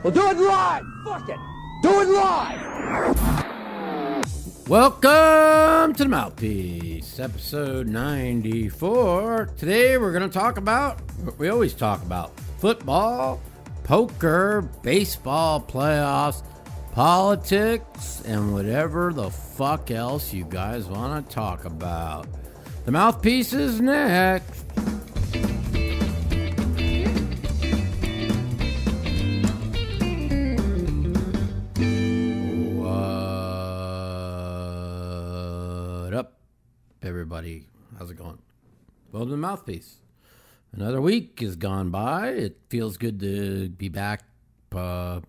We'll do it live. Fuck it. Do it live. Welcome to the Mouthpiece, episode 94. Today we're going to talk about what we always talk about football, poker, baseball playoffs, politics, and whatever the fuck else you guys want to talk about. The Mouthpiece is next. Everybody? How's it going? Welcome to the Mouthpiece. Another week has gone by. It feels good to be back uh,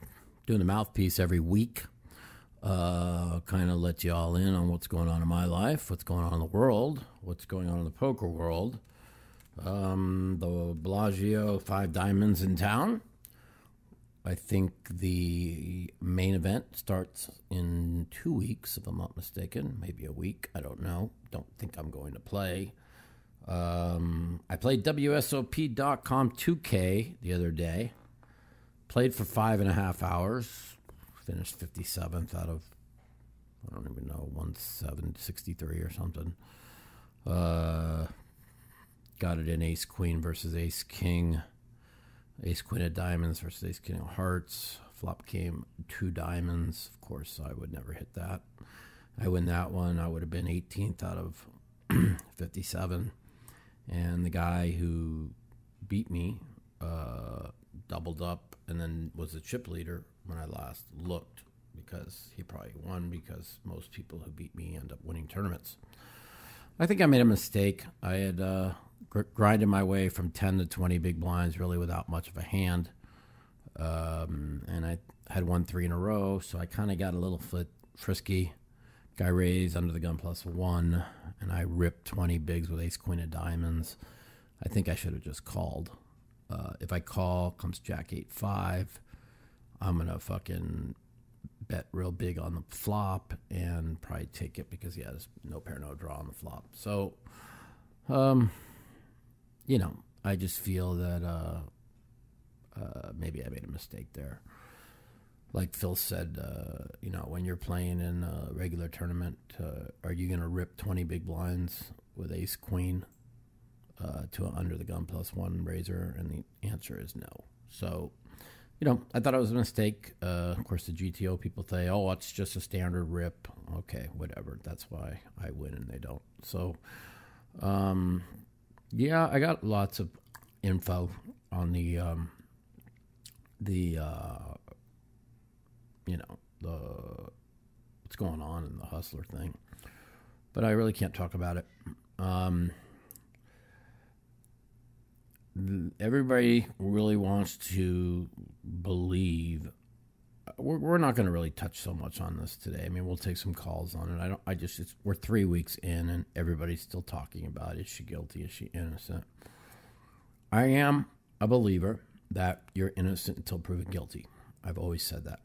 doing the Mouthpiece every week. Uh, kind of let you all in on what's going on in my life, what's going on in the world, what's going on in the poker world. Um, the Bellagio Five Diamonds in town. I think the main event starts in two weeks, if I'm not mistaken. Maybe a week. I don't know. Don't think I'm going to play. Um, I played WSOP.com 2K the other day. Played for five and a half hours. Finished 57th out of, I don't even know, 1763 or something. Uh, got it in Ace Queen versus Ace King. Ace Queen of Diamonds versus Ace King of Hearts. Flop came two diamonds. Of course, I would never hit that. I win that one. I would have been 18th out of 57. And the guy who beat me uh, doubled up and then was the chip leader when I last looked because he probably won because most people who beat me end up winning tournaments. I think I made a mistake. I had uh, gr- grinded my way from 10 to 20 big blinds really without much of a hand. Um, and I had won three in a row, so I kind of got a little foot frisky. Guy raised under the gun plus one, and I ripped 20 bigs with ace queen of diamonds. I think I should have just called. Uh, if I call, comes jack eight five. I'm gonna fucking bet real big on the flop and probably take it because he has no pair no draw on the flop. So, um, you know, I just feel that uh, uh, maybe I made a mistake there. Like Phil said, uh, you know, when you're playing in a regular tournament, uh, are you going to rip 20 big blinds with ace queen uh, to an under the gun plus one raiser? And the answer is no. So, you know, I thought it was a mistake. Uh, of course, the GTO people say, oh, it's just a standard rip. Okay, whatever. That's why I win and they don't. So, um, yeah, I got lots of info on the um, the uh, you know the what's going on in the hustler thing, but I really can't talk about it. Um, everybody really wants to believe. We're, we're not going to really touch so much on this today. I mean, we'll take some calls on it. I don't. I just. We're three weeks in, and everybody's still talking about is she guilty? Is she innocent? I am a believer that you're innocent until proven guilty. I've always said that.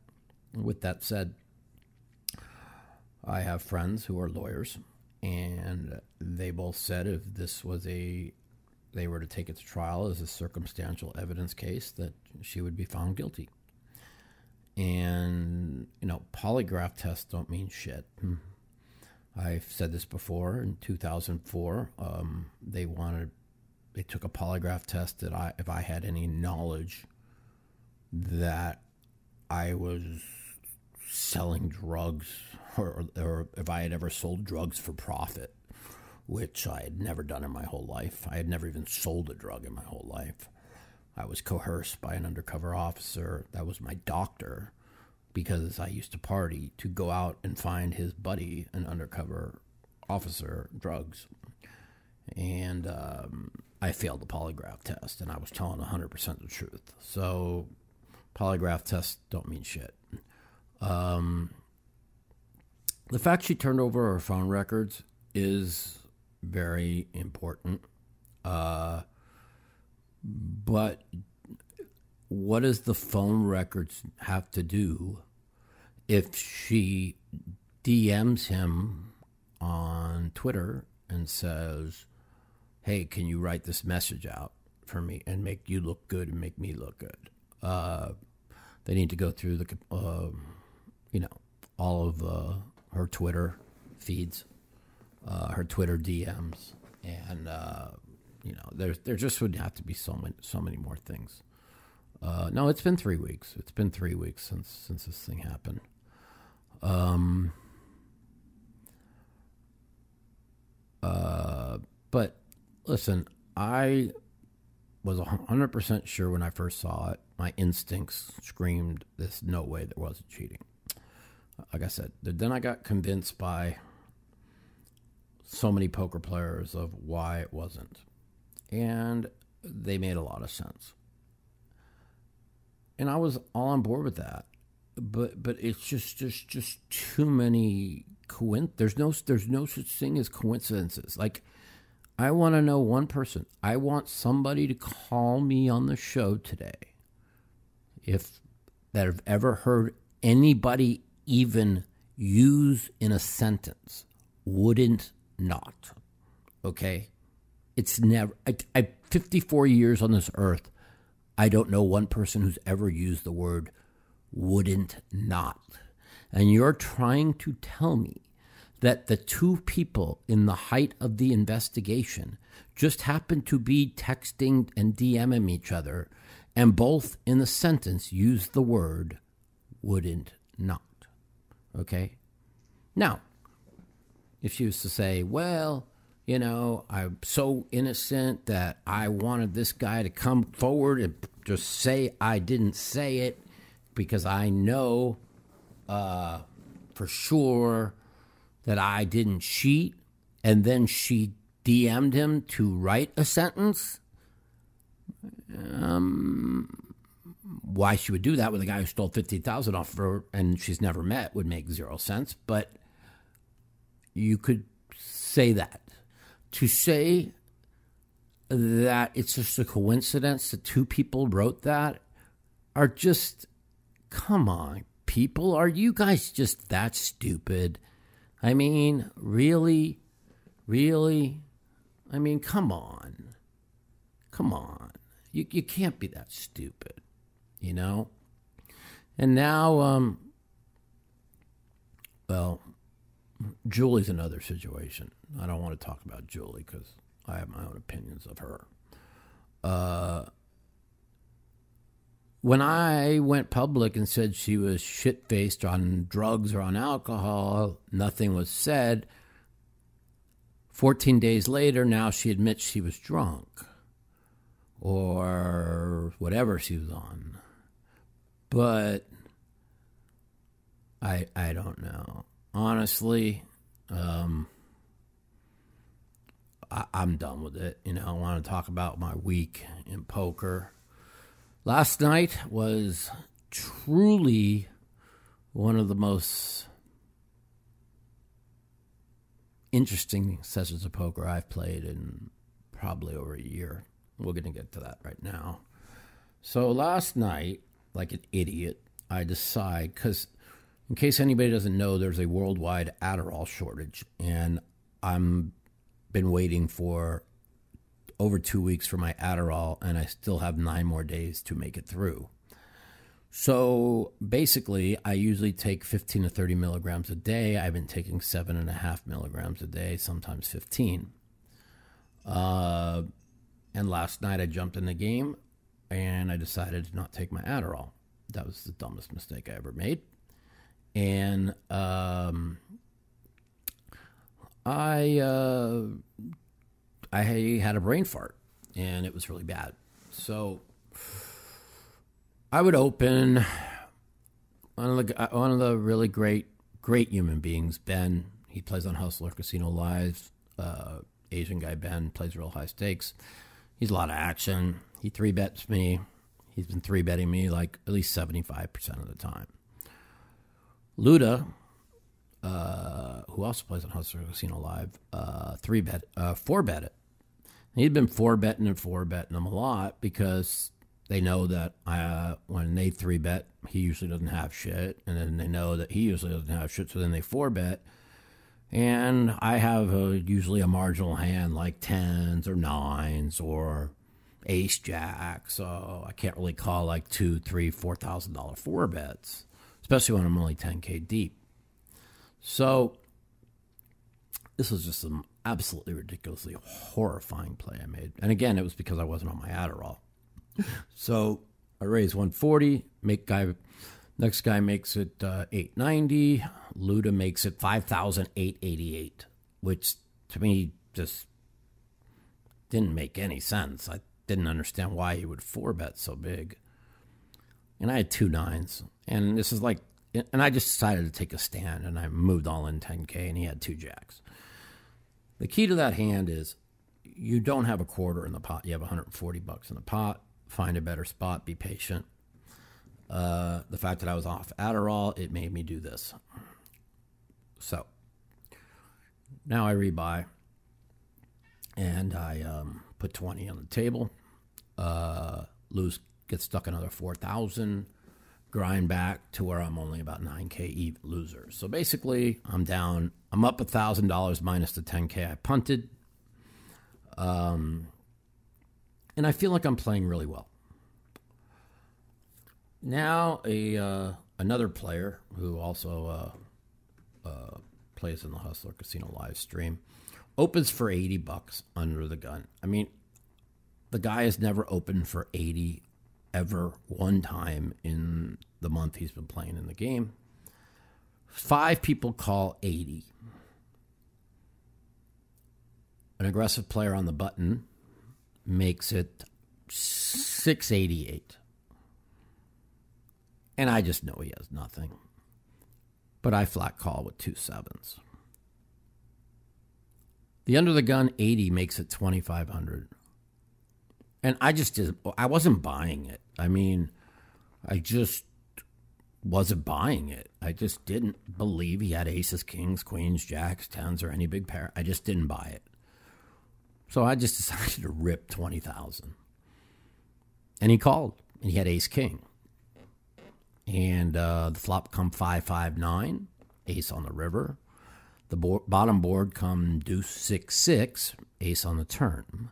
With that said, I have friends who are lawyers, and they both said if this was a they were to take it to trial as a circumstantial evidence case, that she would be found guilty. And you know, polygraph tests don't mean shit. I've said this before. In 2004, um, they wanted they took a polygraph test that I if I had any knowledge that I was selling drugs or, or if I had ever sold drugs for profit, which I had never done in my whole life. I had never even sold a drug in my whole life. I was coerced by an undercover officer that was my doctor because I used to party to go out and find his buddy, an undercover officer, drugs. And um, I failed the polygraph test, and I was telling 100% the truth. So polygraph tests don't mean shit. Um, the fact she turned over her phone records is very important. Uh, but what does the phone records have to do if she DMs him on Twitter and says, "Hey, can you write this message out for me and make you look good and make me look good?" Uh, they need to go through the, uh, you know, all of uh, her Twitter feeds, uh, her Twitter DMs, and uh, you know, there there just would have to be so many so many more things. Uh, no, it's been three weeks. It's been three weeks since since this thing happened. Um. Uh, but listen, I was 100% sure when I first saw it. My instincts screamed, there's no way there wasn't cheating. Like I said, then I got convinced by so many poker players of why it wasn't. And they made a lot of sense. And I was all on board with that. But but it's just just just too many coin there's no there's no such thing as coincidences. Like I want to know one person. I want somebody to call me on the show today. If that have ever heard anybody even use in a sentence wouldn't not. Okay? It's never I, I 54 years on this earth. I don't know one person who's ever used the word wouldn't not. And you're trying to tell me that the two people in the height of the investigation just happened to be texting and DMing each other, and both in the sentence used the word wouldn't not. Okay? Now, if she was to say, well, you know, I'm so innocent that I wanted this guy to come forward and just say I didn't say it because I know uh, for sure that I didn't cheat, and then she DM'd him to write a sentence. Um, why she would do that with a guy who stole fifty thousand off her and she's never met would make zero sense. But you could say that to say that it's just a coincidence that two people wrote that are just come on people are you guys just that stupid I mean, really? Really? I mean, come on. Come on. You, you can't be that stupid, you know? And now, um, well, Julie's another situation. I don't want to talk about Julie because I have my own opinions of her. Uh, when I went public and said she was shit faced on drugs or on alcohol, nothing was said. 14 days later, now she admits she was drunk or whatever she was on. But I I don't know. Honestly, um, I, I'm done with it. You know, I want to talk about my week in poker. Last night was truly one of the most interesting sessions of poker I've played in probably over a year. We're going to get to that right now. So last night, like an idiot, I decide because in case anybody doesn't know, there's a worldwide Adderall shortage, and I'm been waiting for over two weeks for my Adderall, and I still have nine more days to make it through. So basically, I usually take 15 to 30 milligrams a day. I've been taking seven and a half milligrams a day, sometimes 15. Uh, and last night I jumped in the game and I decided to not take my Adderall. That was the dumbest mistake I ever made. And um, I uh, I had a brain fart and it was really bad. So I would open one of the uh, one of the really great great human beings, Ben. He plays on Hustler Casino Live. Uh, Asian guy Ben plays real high stakes. He's a lot of action. He three bets me. He's been three betting me like at least seventy five percent of the time. Luda, uh, who also plays on Hustler Casino Live, uh, three bet, uh, four bet it he'd been four betting and four betting them a lot because they know that uh, when they three bet, he usually doesn't have shit, and then they know that he usually doesn't have shit, so then they four bet. And I have a, usually a marginal hand like tens or nines or ace jack, so I can't really call like two, three, four thousand dollar four bets, especially when I'm only 10k deep. So this was just some absolutely ridiculously horrifying play I made. And again, it was because I wasn't on my Adderall. so I raised 140, make guy next guy makes it uh, 890, Luda makes it 5888, which to me just didn't make any sense. I didn't understand why he would four bet so big. And I had two nines. And this is like, and I just decided to take a stand and I moved all in 10K and he had two jacks. The key to that hand is you don't have a quarter in the pot. You have 140 bucks in the pot. Find a better spot. Be patient. Uh, the fact that I was off Adderall, it made me do this. So now I rebuy and I um, put 20 on the table. Uh, lose, get stuck another 4,000, grind back to where I'm only about 9K loser. So basically, I'm down, I'm up $1,000 minus the 10K I punted. Um, and I feel like I'm playing really well. Now, a uh, another player who also uh, uh, plays in the Hustler Casino live stream opens for 80 bucks under the gun. I mean, the guy has never opened for 80 ever one time in the month he's been playing in the game. Five people call 80. An aggressive player on the button makes it 688. And I just know he has nothing. But I flat call with two sevens. The under the gun 80 makes it 2500. And I just did I wasn't buying it. I mean, I just wasn't buying it. I just didn't believe he had aces, kings, queens, jacks, tens, or any big pair. I just didn't buy it. So I just decided to rip 20,000. And he called, and he had ace king. And uh, the flop come 559, ace on the river. The bo- bottom board come deuce six six, ace on the turn.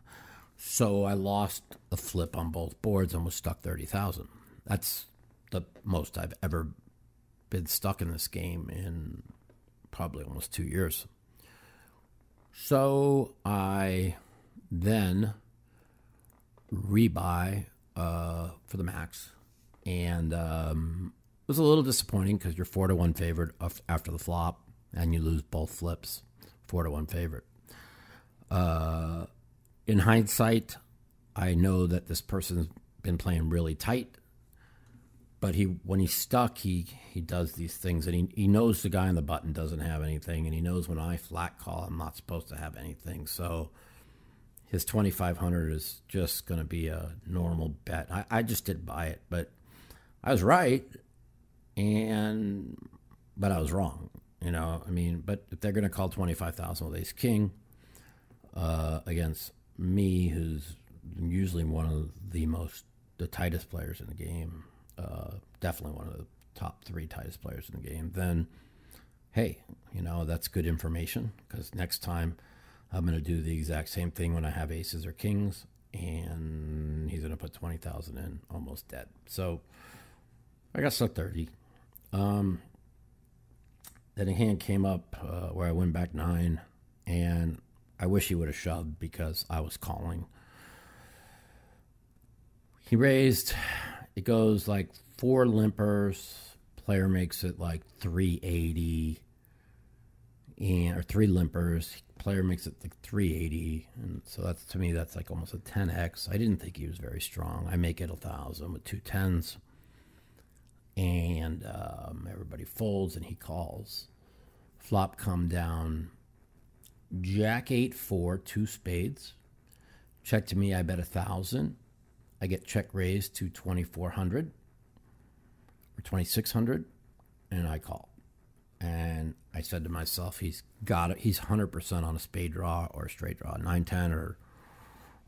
So I lost the flip on both boards and was stuck thirty thousand. That's the most I've ever been stuck in this game in probably almost two years. So I then rebuy uh, for the max, and um, it was a little disappointing because you're four to one favored after the flop and you lose both flips, four to one favorite. Uh, in hindsight, I know that this person's been playing really tight, but he when he's stuck, he he does these things, and he he knows the guy on the button doesn't have anything, and he knows when I flat call, I'm not supposed to have anything, so. His 2500 is just going to be a normal bet. I, I just didn't buy it, but I was right, and but I was wrong. You know, I mean, but if they're going to call 25,000 with ace king uh, against me, who's usually one of the most, the tightest players in the game, uh, definitely one of the top three tightest players in the game, then hey, you know, that's good information because next time I'm going to do the exact same thing when I have aces or kings and he's going to put 20,000 in almost dead. So I got stuck 30. Um, then a hand came up uh, where I went back nine, and I wish he would have shoved because I was calling. He raised, it goes like four limpers. Player makes it like 380, and or three limpers. Player makes it like 380, and so that's to me that's like almost a 10x. I didn't think he was very strong. I make it a thousand with two tens and um, everybody folds and he calls. Flop come down. Jack eight four two spades. Check to me. I bet a thousand. I get check raised to twenty four hundred or twenty six hundred, and I call. And I said to myself, he's got it. He's hundred percent on a spade draw or a straight draw, nine ten or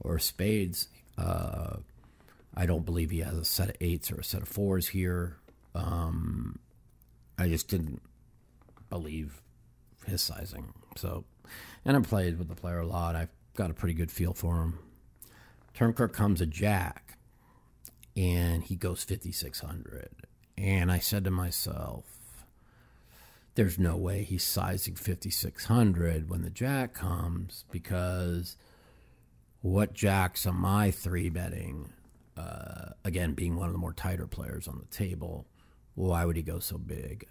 or spades. Uh, I don't believe he has a set of eights or a set of fours here. Um, I just didn't believe his sizing. So, and I played with the player a lot. I've got a pretty good feel for him. turn card comes a jack, and he goes 5600. And I said to myself, there's no way he's sizing 5600 when the jack comes because what jacks am I three betting? Uh, again, being one of the more tighter players on the table, why would he go so big?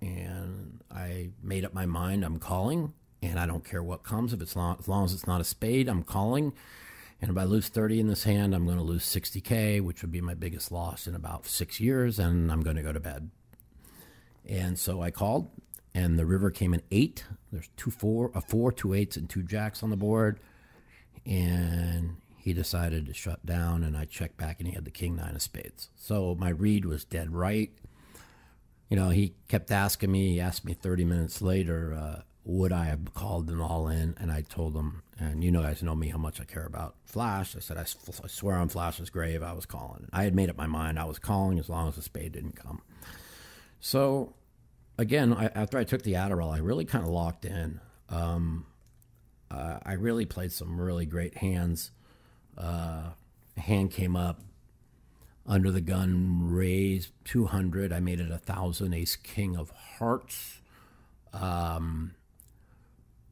And I made up my mind. I'm calling, and I don't care what comes. If it's long, as long as it's not a spade, I'm calling. And if I lose 30 in this hand, I'm going to lose 60k, which would be my biggest loss in about six years, and I'm going to go to bed. And so I called, and the river came in eight. There's two four, a four, two eights, and two jacks on the board. And he decided to shut down, and I checked back, and he had the king nine of spades. So my read was dead right. You know, he kept asking me. He asked me 30 minutes later, uh, would I have called them all in? And I told them, and you know, guys know me how much I care about Flash. I said, I, swear on Flash's grave, I was calling. I had made up my mind. I was calling as long as the spade didn't come. So, again, I, after I took the Adderall, I really kind of locked in. Um, uh, I really played some really great hands. Uh, hand came up under the gun, raised 200. I made it a thousand, ace king of hearts. Um,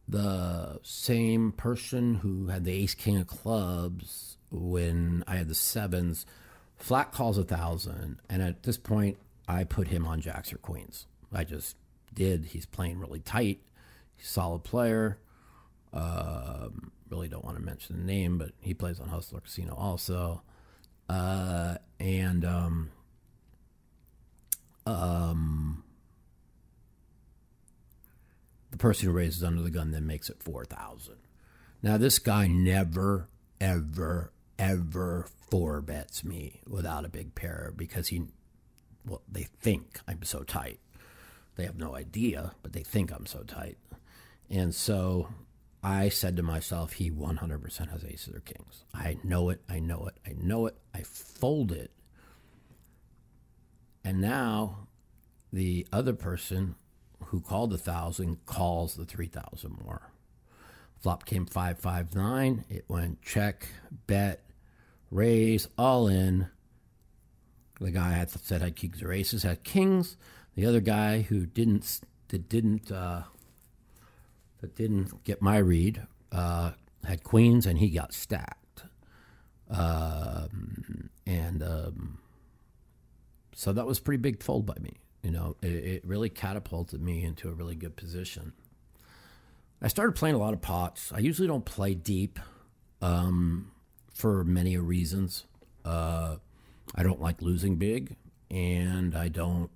the same person who had the ace king of clubs when I had the sevens, flat calls a thousand. And at this point, I put him on jacks or queens. I just did. He's playing really tight. He's a solid player. Um, really don't want to mention the name, but he plays on Hustler Casino also. Uh, and um, um, person who raises under the gun then makes it 4,000. Now, this guy never, ever, ever four bets me without a big pair because he, well, they think I'm so tight. They have no idea, but they think I'm so tight. And so I said to myself, he 100% has aces or kings. I know it. I know it. I know it. I fold it. And now the other person who called the thousand calls the 3,000 more. Flop came 559. It went check, bet, raise, all in. The guy had said had kings or aces had kings. The other guy who didn't that didn't uh, that didn't get my read uh, had queens and he got stacked. Um, and um, so that was pretty big fold by me. You know, it, it, really catapulted me into a really good position. I started playing a lot of pots. I usually don't play deep um, for many reasons. Uh, I don't like losing big, and I don't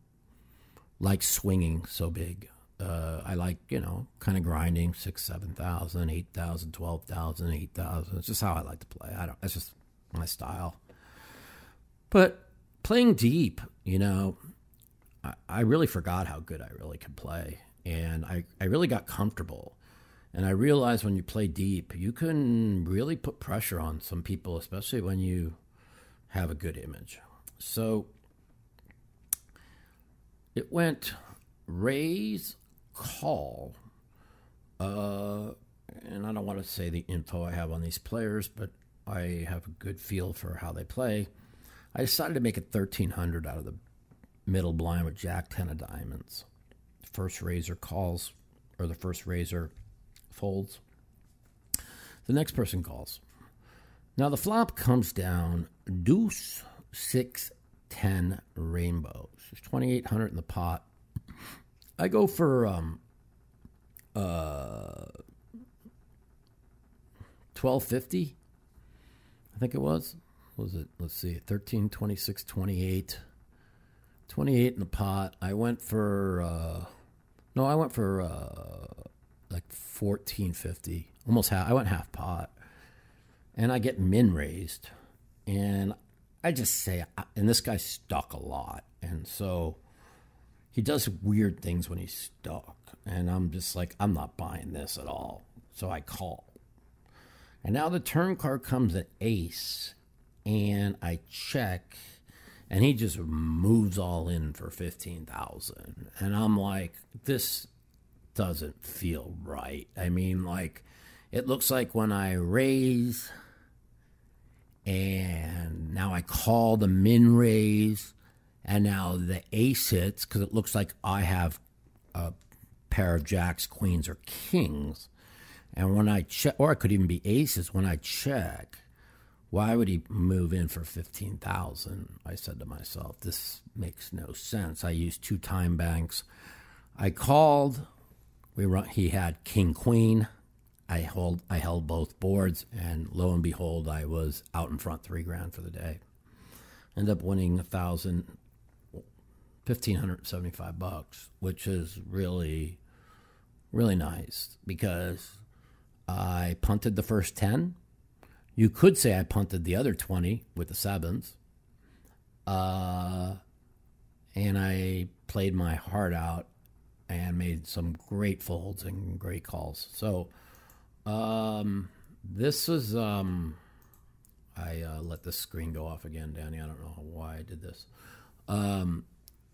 like swinging so big. Uh, I like, you know, kind of grinding six, seven thousand, eight thousand, twelve thousand, eight thousand. It's just how I like to play. I don't. That's just my style. But playing deep, you know, I, really forgot how good I really could play, and I I really got comfortable. And I realized when you play deep, you can really put pressure on some people, especially when you have a good image. So it went raise call. Uh, and I don't want to say the info I have on these players, but I have a good feel for how they play. I decided to make it 1300 out of the middle blind with Jack 10 of diamonds. First raiser calls, or the first raiser folds. The next person calls. Now the flop comes down deuce, six, ten rainbows. There's 2,800 in the pot. I go for um, uh, 1250. I think it was. What was it? Let's see. 13, 26, 28. 28 in the pot. I went for, uh, no, I went for uh, like 1450. Almost half. I went half pot. And I get min raised. And I just say, and this guy stuck a lot. And so he does weird things when he's stuck. And I'm just like, I'm not buying this at all. So I call. And now the turn card comes at ace. And I check. And he just moves all in for 15,000. And I'm like, this doesn't feel right. I mean, like, it looks like when I raise and now I call the min raise, and now the ace hits because it looks like I have a pair of jacks, queens, or kings. And when I check, or it could even be aces, when I check, why would he move in for 15,000? I said to myself, this makes no sense. I used two time banks. I called. We run, he had king queen. I hold I held both boards and lo and behold I was out in front 3 grand for the day. Ended up winning a thousand, fifteen hundred seventy five bucks, which is really really nice because I punted the first 10. You could say I punted the other 20 with the sevens. Uh, and I played my heart out and made some great folds and great calls. So, um, this was, um, I uh, let the screen go off again, Danny. I don't know why I did this. Um,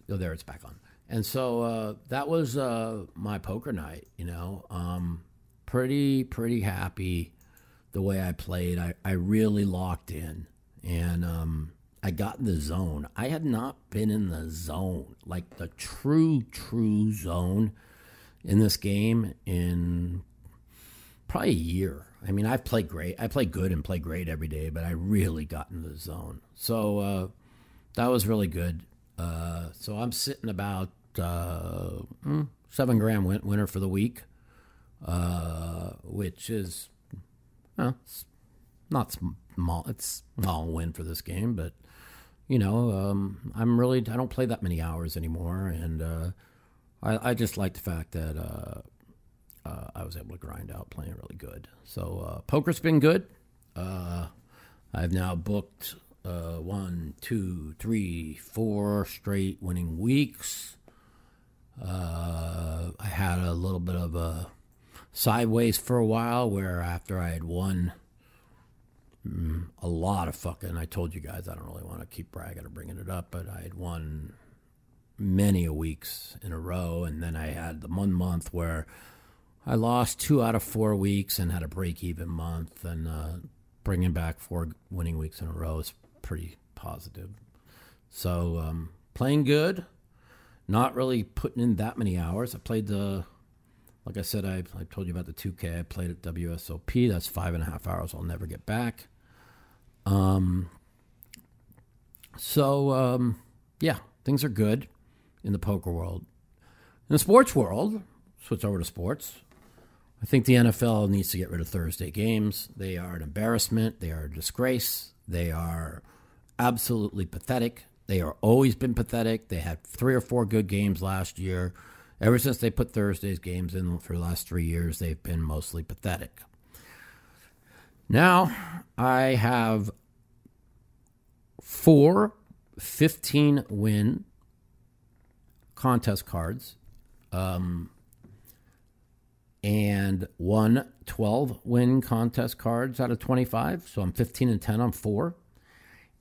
oh, there it's back on. And so uh, that was uh, my poker night, you know. Um, pretty, pretty happy the way I played. I, I really locked in and um, I got in the zone. I had not been in the zone, like the true, true zone in this game in probably a year. I mean, I've played great. I play good and play great every day, but I really got in the zone. So uh, that was really good. Uh, so I'm sitting about uh, mm, seven grand win- winner for the week, uh, which is well, it's not small. It's small win for this game, but you know, um, I'm really I don't play that many hours anymore, and uh, I, I, just like the fact that uh, uh, I was able to grind out playing really good. So uh, poker's been good. I've now booked uh, one, two, three, four straight winning weeks. Uh, I had a little bit of a sideways for a while where after I had won mm, a lot of fucking, I told you guys I don't really want to keep bragging or bringing it up, but I had won many a weeks in a row. And then I had the one month where I lost two out of four weeks and had a break even month. And uh, bringing back four winning weeks in a row is pretty positive. So um, playing good, not really putting in that many hours. I played the, like I said, I, I told you about the 2K. I played at WSOP. That's five and a half hours I'll never get back. Um, so, um, yeah, things are good in the poker world. In the sports world, switch over to sports. I think the NFL needs to get rid of Thursday games. They are an embarrassment. They are a disgrace. They are absolutely pathetic. They are always been pathetic. They had three or four good games last year. Ever since they put Thursday's games in for the last three years, they've been mostly pathetic. Now, I have four 15 win contest cards um, and one 12 win contest cards out of 25. So I'm 15 and 10 on four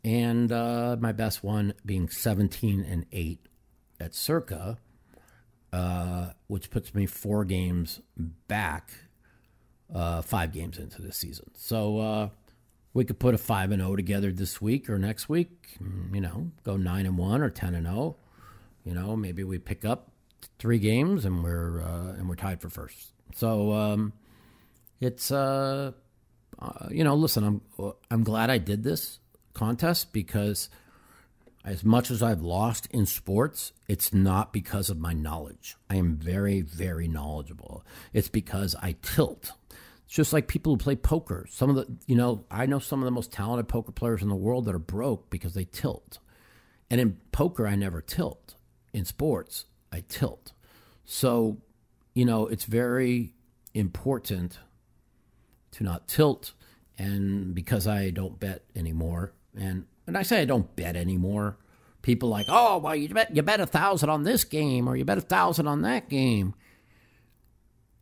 and uh, my best one being 17 and 8 at Circa, uh, which puts me four games back, uh, five games into the season. So uh, we could put a 5 and 0 together this week or next week, mm, you know, go 9 and 1 or 10 and 0. You know, maybe we pick up three games and we're uh, and we're tied for first. So um, it's uh, you know, listen, I'm I'm glad I did this contest because as much as I've lost in sports, it's not because of my knowledge. I am very, very knowledgeable. It's because I tilt. It's just like people who play poker. Some of the, you know, I know some of the most talented poker players in the world that are broke because they tilt. And in poker, I never tilt. In sports, I tilt. So, you know, it's very important to not tilt. And because I don't bet anymore, and when I say I don't bet anymore, people like, oh, well, you bet you bet a thousand on this game or you bet a thousand on that game.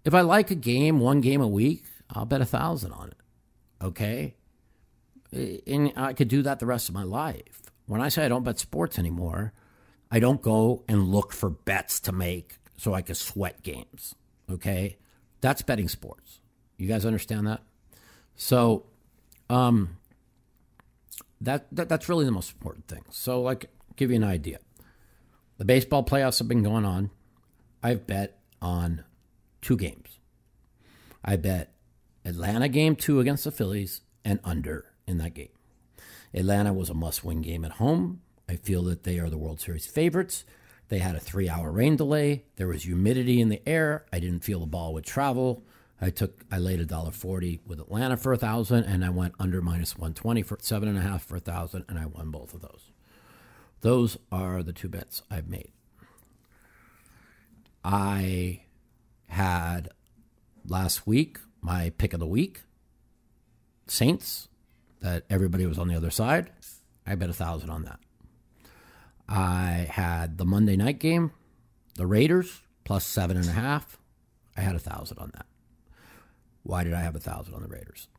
If I like a game, one game a week, I'll bet a thousand on it. Okay, and I could do that the rest of my life. When I say I don't bet sports anymore, I don't go and look for bets to make so I can sweat games. Okay, that's betting sports. You guys understand that? So, um, that, that that's really the most important thing. So, like, give you an idea. The baseball playoffs have been going on. I've bet on two games. I bet Atlanta game two against the Phillies and under in that game. Atlanta was a must win game at home. I feel that they are the World Series favorites. They had a three hour rain delay. There was humidity in the air. I didn't feel the ball would travel. I took I laid a dollar forty with Atlanta for a thousand, and I went under minus one twenty for seven and a half for a thousand, and I won both of those. Those are the two bets I've made. I had last week my pick of the week, Saints, that everybody was on the other side. I bet a thousand on that. I had the Monday night game, the Raiders plus seven and a half. I had a thousand on that. Why did I have a thousand on the Raiders?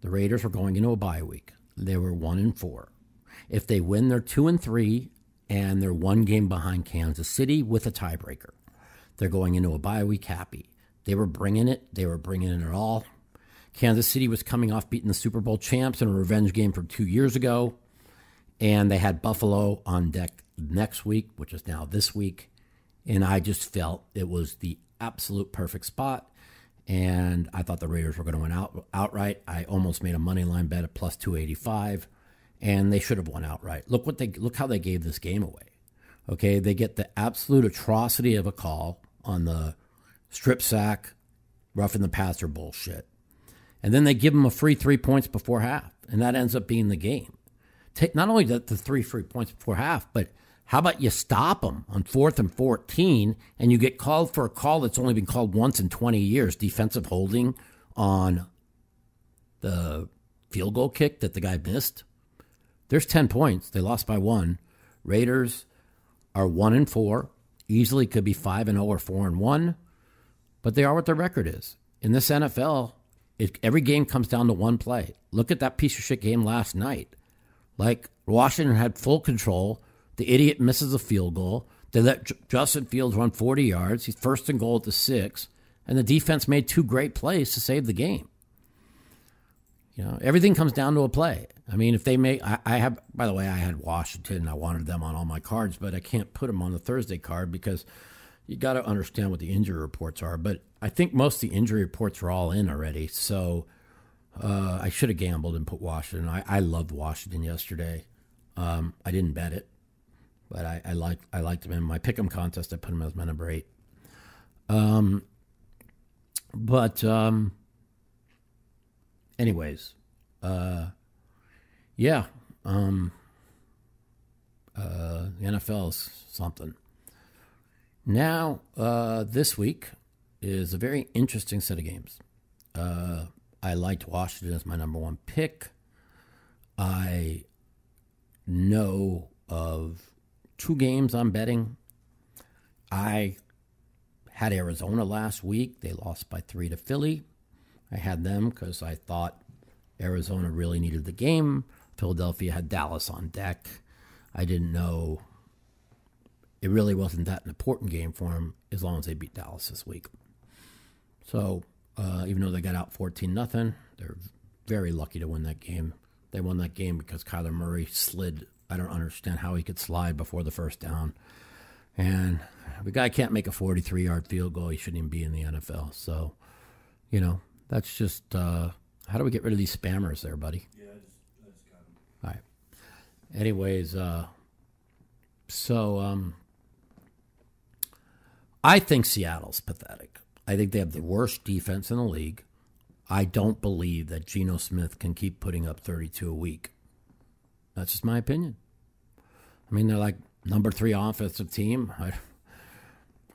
The Raiders were going into a bye week. They were one and four. If they win, they're two and three, and they're one game behind Kansas City with a tiebreaker. They're going into a bye week happy. They were bringing it. They were bringing it all. Kansas City was coming off beating the Super Bowl champs in a revenge game from two years ago. And they had Buffalo on deck next week, which is now this week. And I just felt it was the absolute perfect spot. And I thought the Raiders were going to win out, outright. I almost made a money line bet at plus 285 and they should have won outright. Look what they look how they gave this game away. Okay, they get the absolute atrocity of a call on the strip sack, roughing the passer bullshit, and then they give them a free three points before half, and that ends up being the game. Take not only the, the three free points before half, but how about you stop them on fourth and 14 and you get called for a call that's only been called once in 20 years, defensive holding on the field goal kick that the guy missed? There's 10 points. They lost by one. Raiders are 1 and 4. Easily could be 5 and 0 or 4 and 1. But they are what their record is. In this NFL, it, every game comes down to one play. Look at that piece of shit game last night. Like Washington had full control. The idiot misses a field goal. They let Justin Fields run 40 yards. He's first and goal at the six. And the defense made two great plays to save the game. You know, everything comes down to a play. I mean, if they make, I, I, have, by the way, I had Washington. I wanted them on all my cards, but I can't put them on the Thursday card because you got to understand what the injury reports are. But I think most of the injury reports are all in already. So uh, I should have gambled and put Washington. I, I loved Washington yesterday. Um, I didn't bet it, but I, I liked I liked them in my pick'em contest. I put them as my number eight. Um, but um, anyways, uh, yeah, um, uh, the NFL is something. Now, uh, this week is a very interesting set of games. Uh, I liked Washington as my number one pick. I know of two games I'm betting. I had Arizona last week. They lost by three to Philly. I had them because I thought Arizona really needed the game. Philadelphia had Dallas on deck. I didn't know it really wasn't that an important game for them as long as they beat Dallas this week. So uh, even though they got out 14 nothing, they're very lucky to win that game. They won that game because Kyler Murray slid. I don't understand how he could slide before the first down. And the guy can't make a 43 yard field goal. He shouldn't even be in the NFL. So, you know, that's just uh, how do we get rid of these spammers there, buddy? Yeah, I just, I just got them. All right. Anyways, uh, so um, I think Seattle's pathetic. I think they have the worst defense in the league. I don't believe that Geno Smith can keep putting up 32 a week. That's just my opinion. I mean, they're like number three offensive team. I,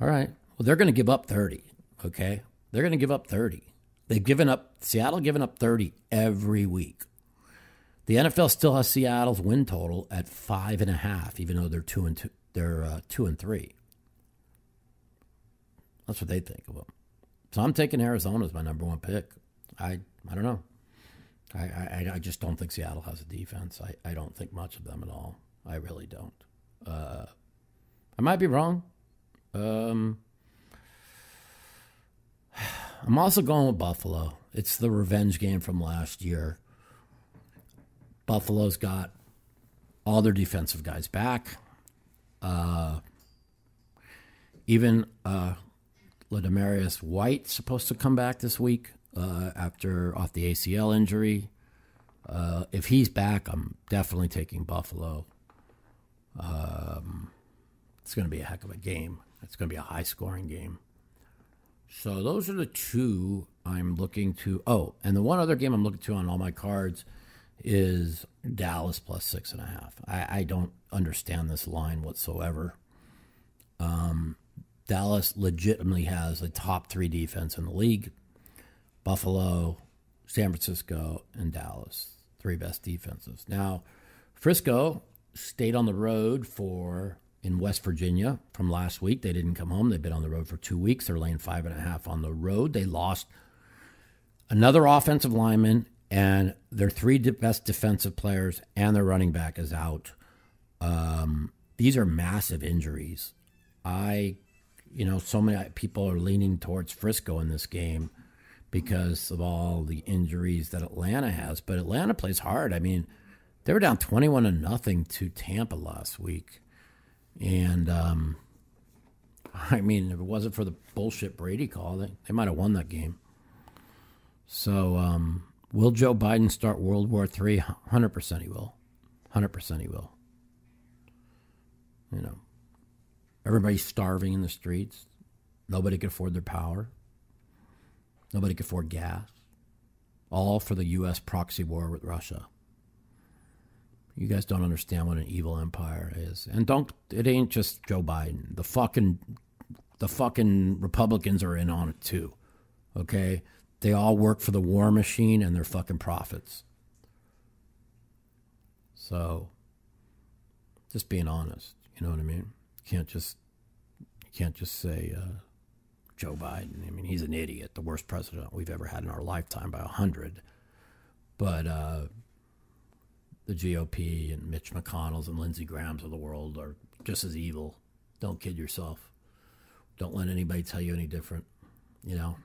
all right. Well, they're going to give up 30, okay? They're going to give up 30. They've given up Seattle given up 30 every week. The NFL still has Seattle's win total at five and a half, even though they're two and two. They're uh, two and three. That's what they think of them. So I'm taking Arizona as my number one pick. I I don't know. I, I, I just don't think Seattle has a defense. I, I don't think much of them at all. I really don't. Uh, I might be wrong. Um, I'm also going with Buffalo. It's the revenge game from last year. Buffalo's got all their defensive guys back. Uh, even uh, White supposed to come back this week uh, after off the ACL injury. Uh, if he's back, I'm definitely taking Buffalo. Um, it's going to be a heck of a game. It's going to be a high scoring game. So those are the two I'm looking to. Oh, and the one other game I'm looking to on all my cards is Dallas plus six and a half. I, I don't understand this line whatsoever. Um, Dallas legitimately has a top three defense in the league. Buffalo, San Francisco, and Dallas, three best defenses. Now, Frisco stayed on the road for in West Virginia from last week. They didn't come home. They've been on the road for two weeks. They're laying five and a half on the road. They lost another offensive lineman and their three best defensive players and their running back is out. Um, these are massive injuries. I, you know, so many people are leaning towards Frisco in this game because of all the injuries that Atlanta has. But Atlanta plays hard. I mean, they were down 21 to nothing to Tampa last week. And, um, I mean, if it wasn't for the bullshit Brady call, they, they might have won that game. So, um, will Joe Biden start World War III? 100% he will. 100% he will. You know, everybody's starving in the streets. Nobody can afford their power. Nobody could afford gas. All for the U.S. proxy war with Russia. You guys don't understand what an evil empire is, and don't. It ain't just Joe Biden. The fucking, the fucking Republicans are in on it too. Okay, they all work for the war machine and their fucking profits. So, just being honest, you know what I mean. You can't just, you can't just say. Uh, Joe Biden. I mean, he's an idiot, the worst president we've ever had in our lifetime by a hundred. But uh, the GOP and Mitch McConnell's and Lindsey Graham's of the world are just as evil. Don't kid yourself. Don't let anybody tell you any different. You know.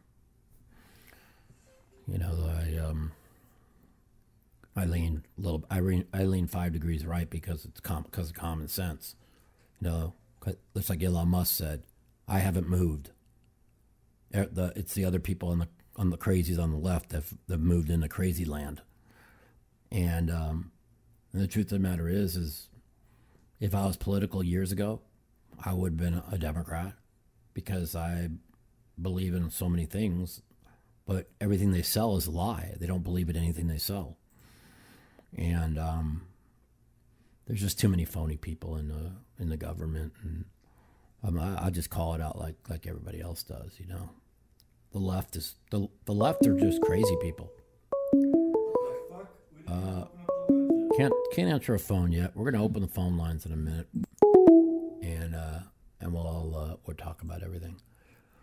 You know, I um, I lean a little. I, re, I lean five degrees right because it's com- because of common sense. You know, it's like Elon Musk said. I haven't moved the it's the other people on the on the crazies on the left that have moved into crazy land. And, um, and the truth of the matter is, is if I was political years ago, I would have been a Democrat because I believe in so many things, but everything they sell is a lie. They don't believe in anything they sell. And um, there's just too many phony people in the in the government, and um, I, I just call it out like like everybody else does, you know. The left is the the left are just crazy people. Uh, can't can't answer a phone yet. We're gonna open the phone lines in a minute, and uh, and we'll all uh, we'll talk about everything.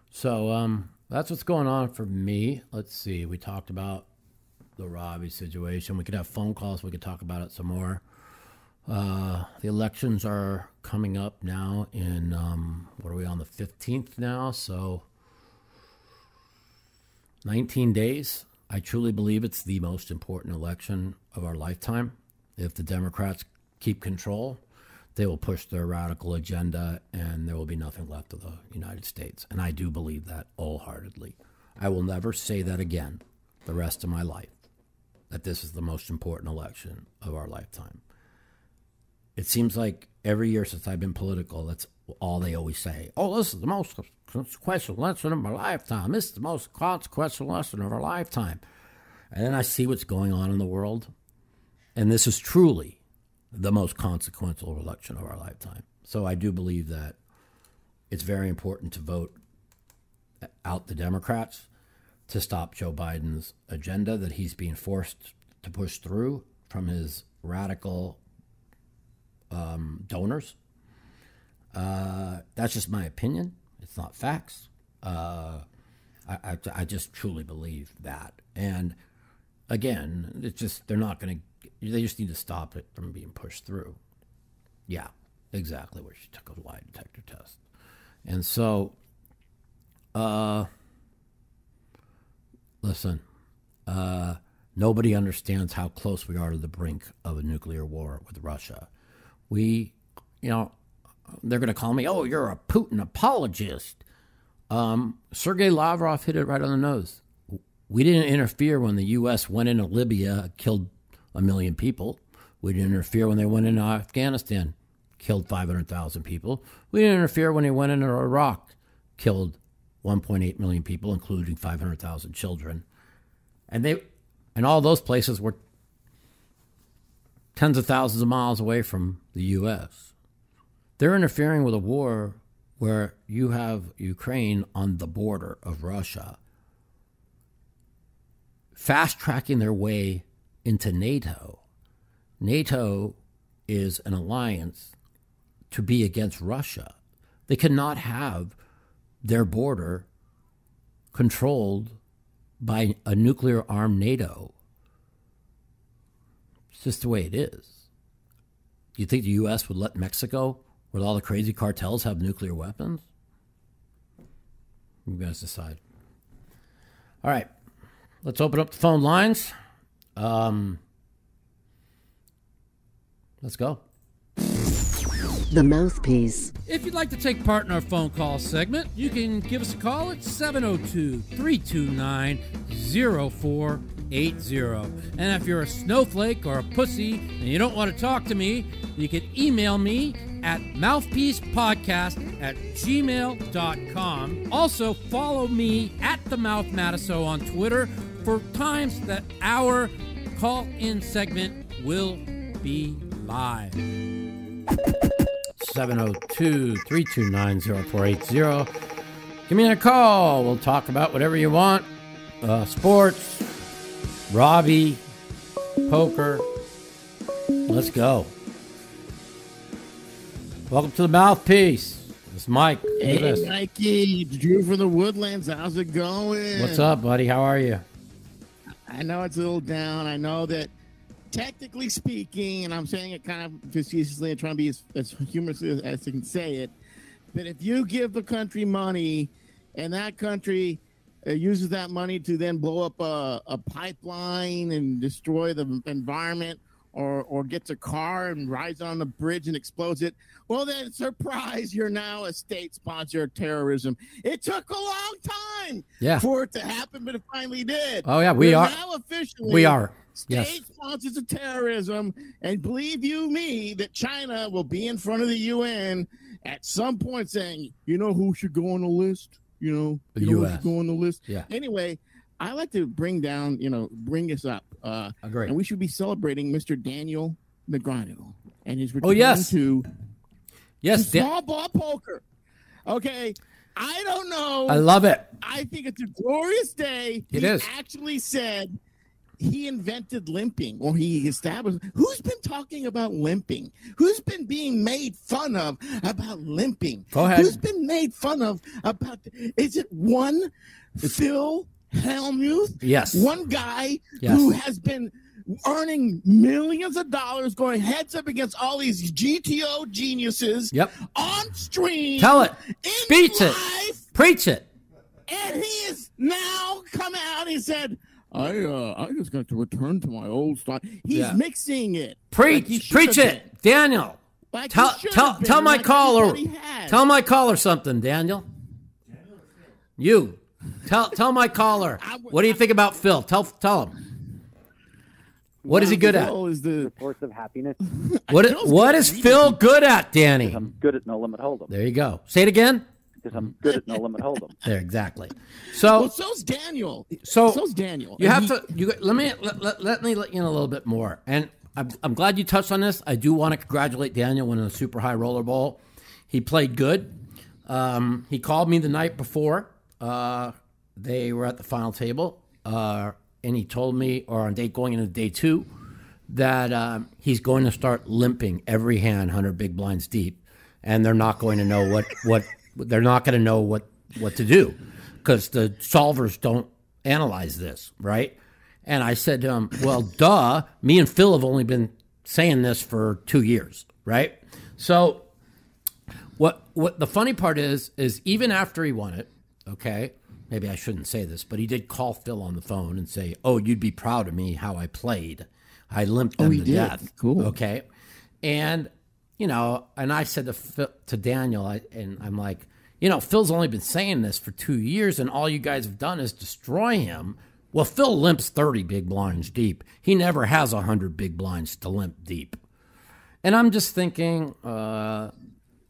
So um, that's what's going on for me. Let's see. We talked about the Robbi situation. We could have phone calls. We could talk about it some more. Uh, the elections are coming up now in um, what are we on the 15th now? So 19 days. I truly believe it's the most important election of our lifetime. If the Democrats keep control, they will push their radical agenda and there will be nothing left of the United States. And I do believe that wholeheartedly. I will never say that again the rest of my life, that this is the most important election of our lifetime. It seems like every year since I've been political, that's all they always say. Oh, this is the most consequential lesson of my lifetime. This is the most consequential lesson of our lifetime. And then I see what's going on in the world. And this is truly the most consequential election of our lifetime. So I do believe that it's very important to vote out the Democrats to stop Joe Biden's agenda that he's being forced to push through from his radical um, donors. Uh, that's just my opinion. It's not facts. Uh, I, I, I, just truly believe that. And again, it's just, they're not going to, they just need to stop it from being pushed through. Yeah, exactly where she took a lie detector test. And so, uh, listen, uh, Nobody understands how close we are to the brink of a nuclear war with Russia. We, you know, they're going to call me, oh, you're a Putin apologist. Um, Sergei Lavrov hit it right on the nose. We didn't interfere when the U.S. went into Libya, killed a million people. We didn't interfere when they went into Afghanistan, killed 500,000 people. We didn't interfere when they went into Iraq, killed 1.8 million people, including 500,000 children. And they, and all those places were tens of thousands of miles away from the U.S. They're interfering with a war where you have Ukraine on the border of Russia, fast tracking their way into NATO. NATO is an alliance to be against Russia. They cannot have their border controlled by a nuclear armed NATO. It's just the way it is. Do you think the U.S. would let Mexico, with all the crazy cartels, have nuclear weapons? You guys decide. All right, let's open up the phone lines. Um, let's go. The Mouthpiece. If you'd like to take part in our phone call segment, you can give us a call at 702 329 0480. And if you're a snowflake or a pussy and you don't want to talk to me, you can email me at mouthpiecepodcast at gmail.com. Also, follow me at the Mouth Matusow on Twitter for times that our call in segment will be live. 702 329 0480. Give me a call. We'll talk about whatever you want uh, sports, Robbi, poker. Let's go. Welcome to the mouthpiece. It's Mike. Hey, this. Mikey, it's Drew from the Woodlands. How's it going? What's up, buddy? How are you? I know it's a little down. I know that technically speaking, and I'm saying it kind of facetiously and trying to be as, as humorous as, as I can say it, but if you give the country money and that country uh, uses that money to then blow up a, a pipeline and destroy the environment or, or gets a car and rides on the bridge and explodes it, well, then surprise, you're now a state sponsor of terrorism. It took a long time Yeah. for it to happen, but it finally did. Oh, yeah, we We're are- now officially We are. state Yes. sponsors of terrorism, and believe you me, that China will be in front of the UN at some point saying, you know who should go on the list? You know, The you know US. go on the list. Yeah. Anyway, I like to bring down, you know, bring us up. Uh, Agree. and we should be celebrating Mr. Daniel Negreanu and his return Oh, yes. to Yes, Dan- small ball poker. Okay. I don't know. I love it. I think it's a glorious day. It he is. actually said he invented limping or he established who's been talking about limping who's been being made fun of about limping Go ahead. who's been made fun of about is it one phil hellmuth Yes. one guy Yes. who has been earning millions of dollars going heads up against all these gto geniuses Yep. on stream Tell it. in Speech it. Preach it. and he is now come out he said, I uh I just got to return to my old style. He's Yeah. mixing it. Preach. like preach have it. Daniel. Like Tell tell been, tell my like caller tell my caller something, Daniel. You tell tell my caller. What do you think about Phil? Tell tell him. What is he good at? Phil Is the source of happiness. What Phil's what good is at Phil good at, Danny? I'm good at no limit hold'em. There you go. Say it again. Because I'm good at no limit hold'em. There exactly. well, So so's Daniel. So, so's Daniel. you And have he- to you let me let, let, let me let you know a little bit more. And I'm, I'm glad you touched on this. I do want to congratulate Daniel winning the super high roller bowl. He played good. Um, he called me the night before. Uh, they were at the final table, uh, and he told me, or on day going into day two, that um, he's going to start limping every hand, hundred big blinds deep, and they're not going to know what what they're not going to know what what to do because the solvers don't analyze this, right? And I said to him, "Well, duh. Me and Phil have only been saying this for two years, right? So what what the funny part is is even after he won it, okay, maybe I shouldn't say this, but he did call Phil on the phone and say, "Oh, you'd be proud of me how I played. I limped oh, them Oh, to did? death." Cool. Okay, and you know, and I said to Phil, to Daniel, I, and I'm like, you know, Phil's only been saying this for two years, and all you guys have done is destroy him. Well, Phil limps 30 big blinds deep. He never has 100 big blinds to limp deep. And I'm just thinking, uh,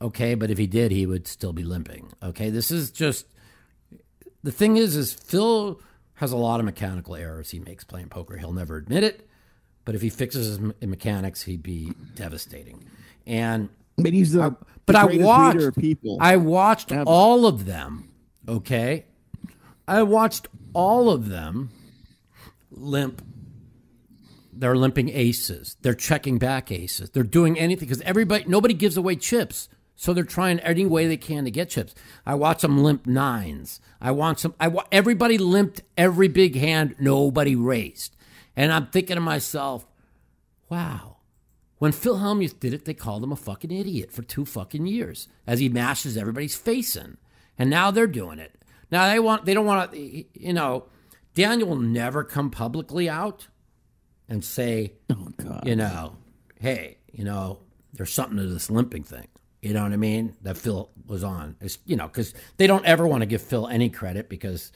okay, but if he did, he would still be limping. Okay, this is just the thing is, is Phil has a lot of mechanical errors he makes playing poker. He'll never admit it, but if he fixes his mechanics, he'd be devastating. And But he's the, but the I watched of people. I watched Ever. all of them. Okay, I watched all of them limp. They're limping aces. They're checking back aces. They're doing anything because everybody, nobody gives away chips, so they're trying any way they can to get chips. I watch them limp nines. I want some. I wa- everybody limped every big hand. Nobody raised, and I'm thinking to myself, wow. When Phil Hellmuth did it, they called him a fucking idiot for two fucking years as he mashes everybody's face in. And now they're doing it. Now they want they don't want to you know, Daniel will never come publicly out and say, oh God. you know, hey, you know, there's something to this limping thing. You know what I mean? That Phil was on. It's, you know, because they don't ever want to give Phil any credit because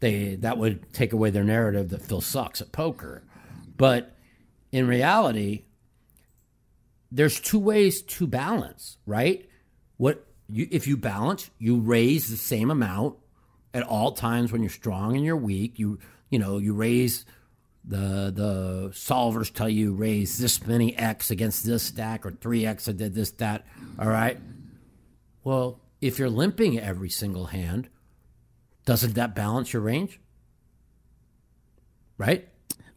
they that would take away their narrative that Phil sucks at poker. But in reality, there's two ways to balance, right? What you if you balance, you raise the same amount at all times when you're strong and you're weak. You you know, you raise the the solvers tell you raise this many X against this stack or three X I did this, that. All right. Well, if you're limping every single hand, doesn't that balance your range? Right?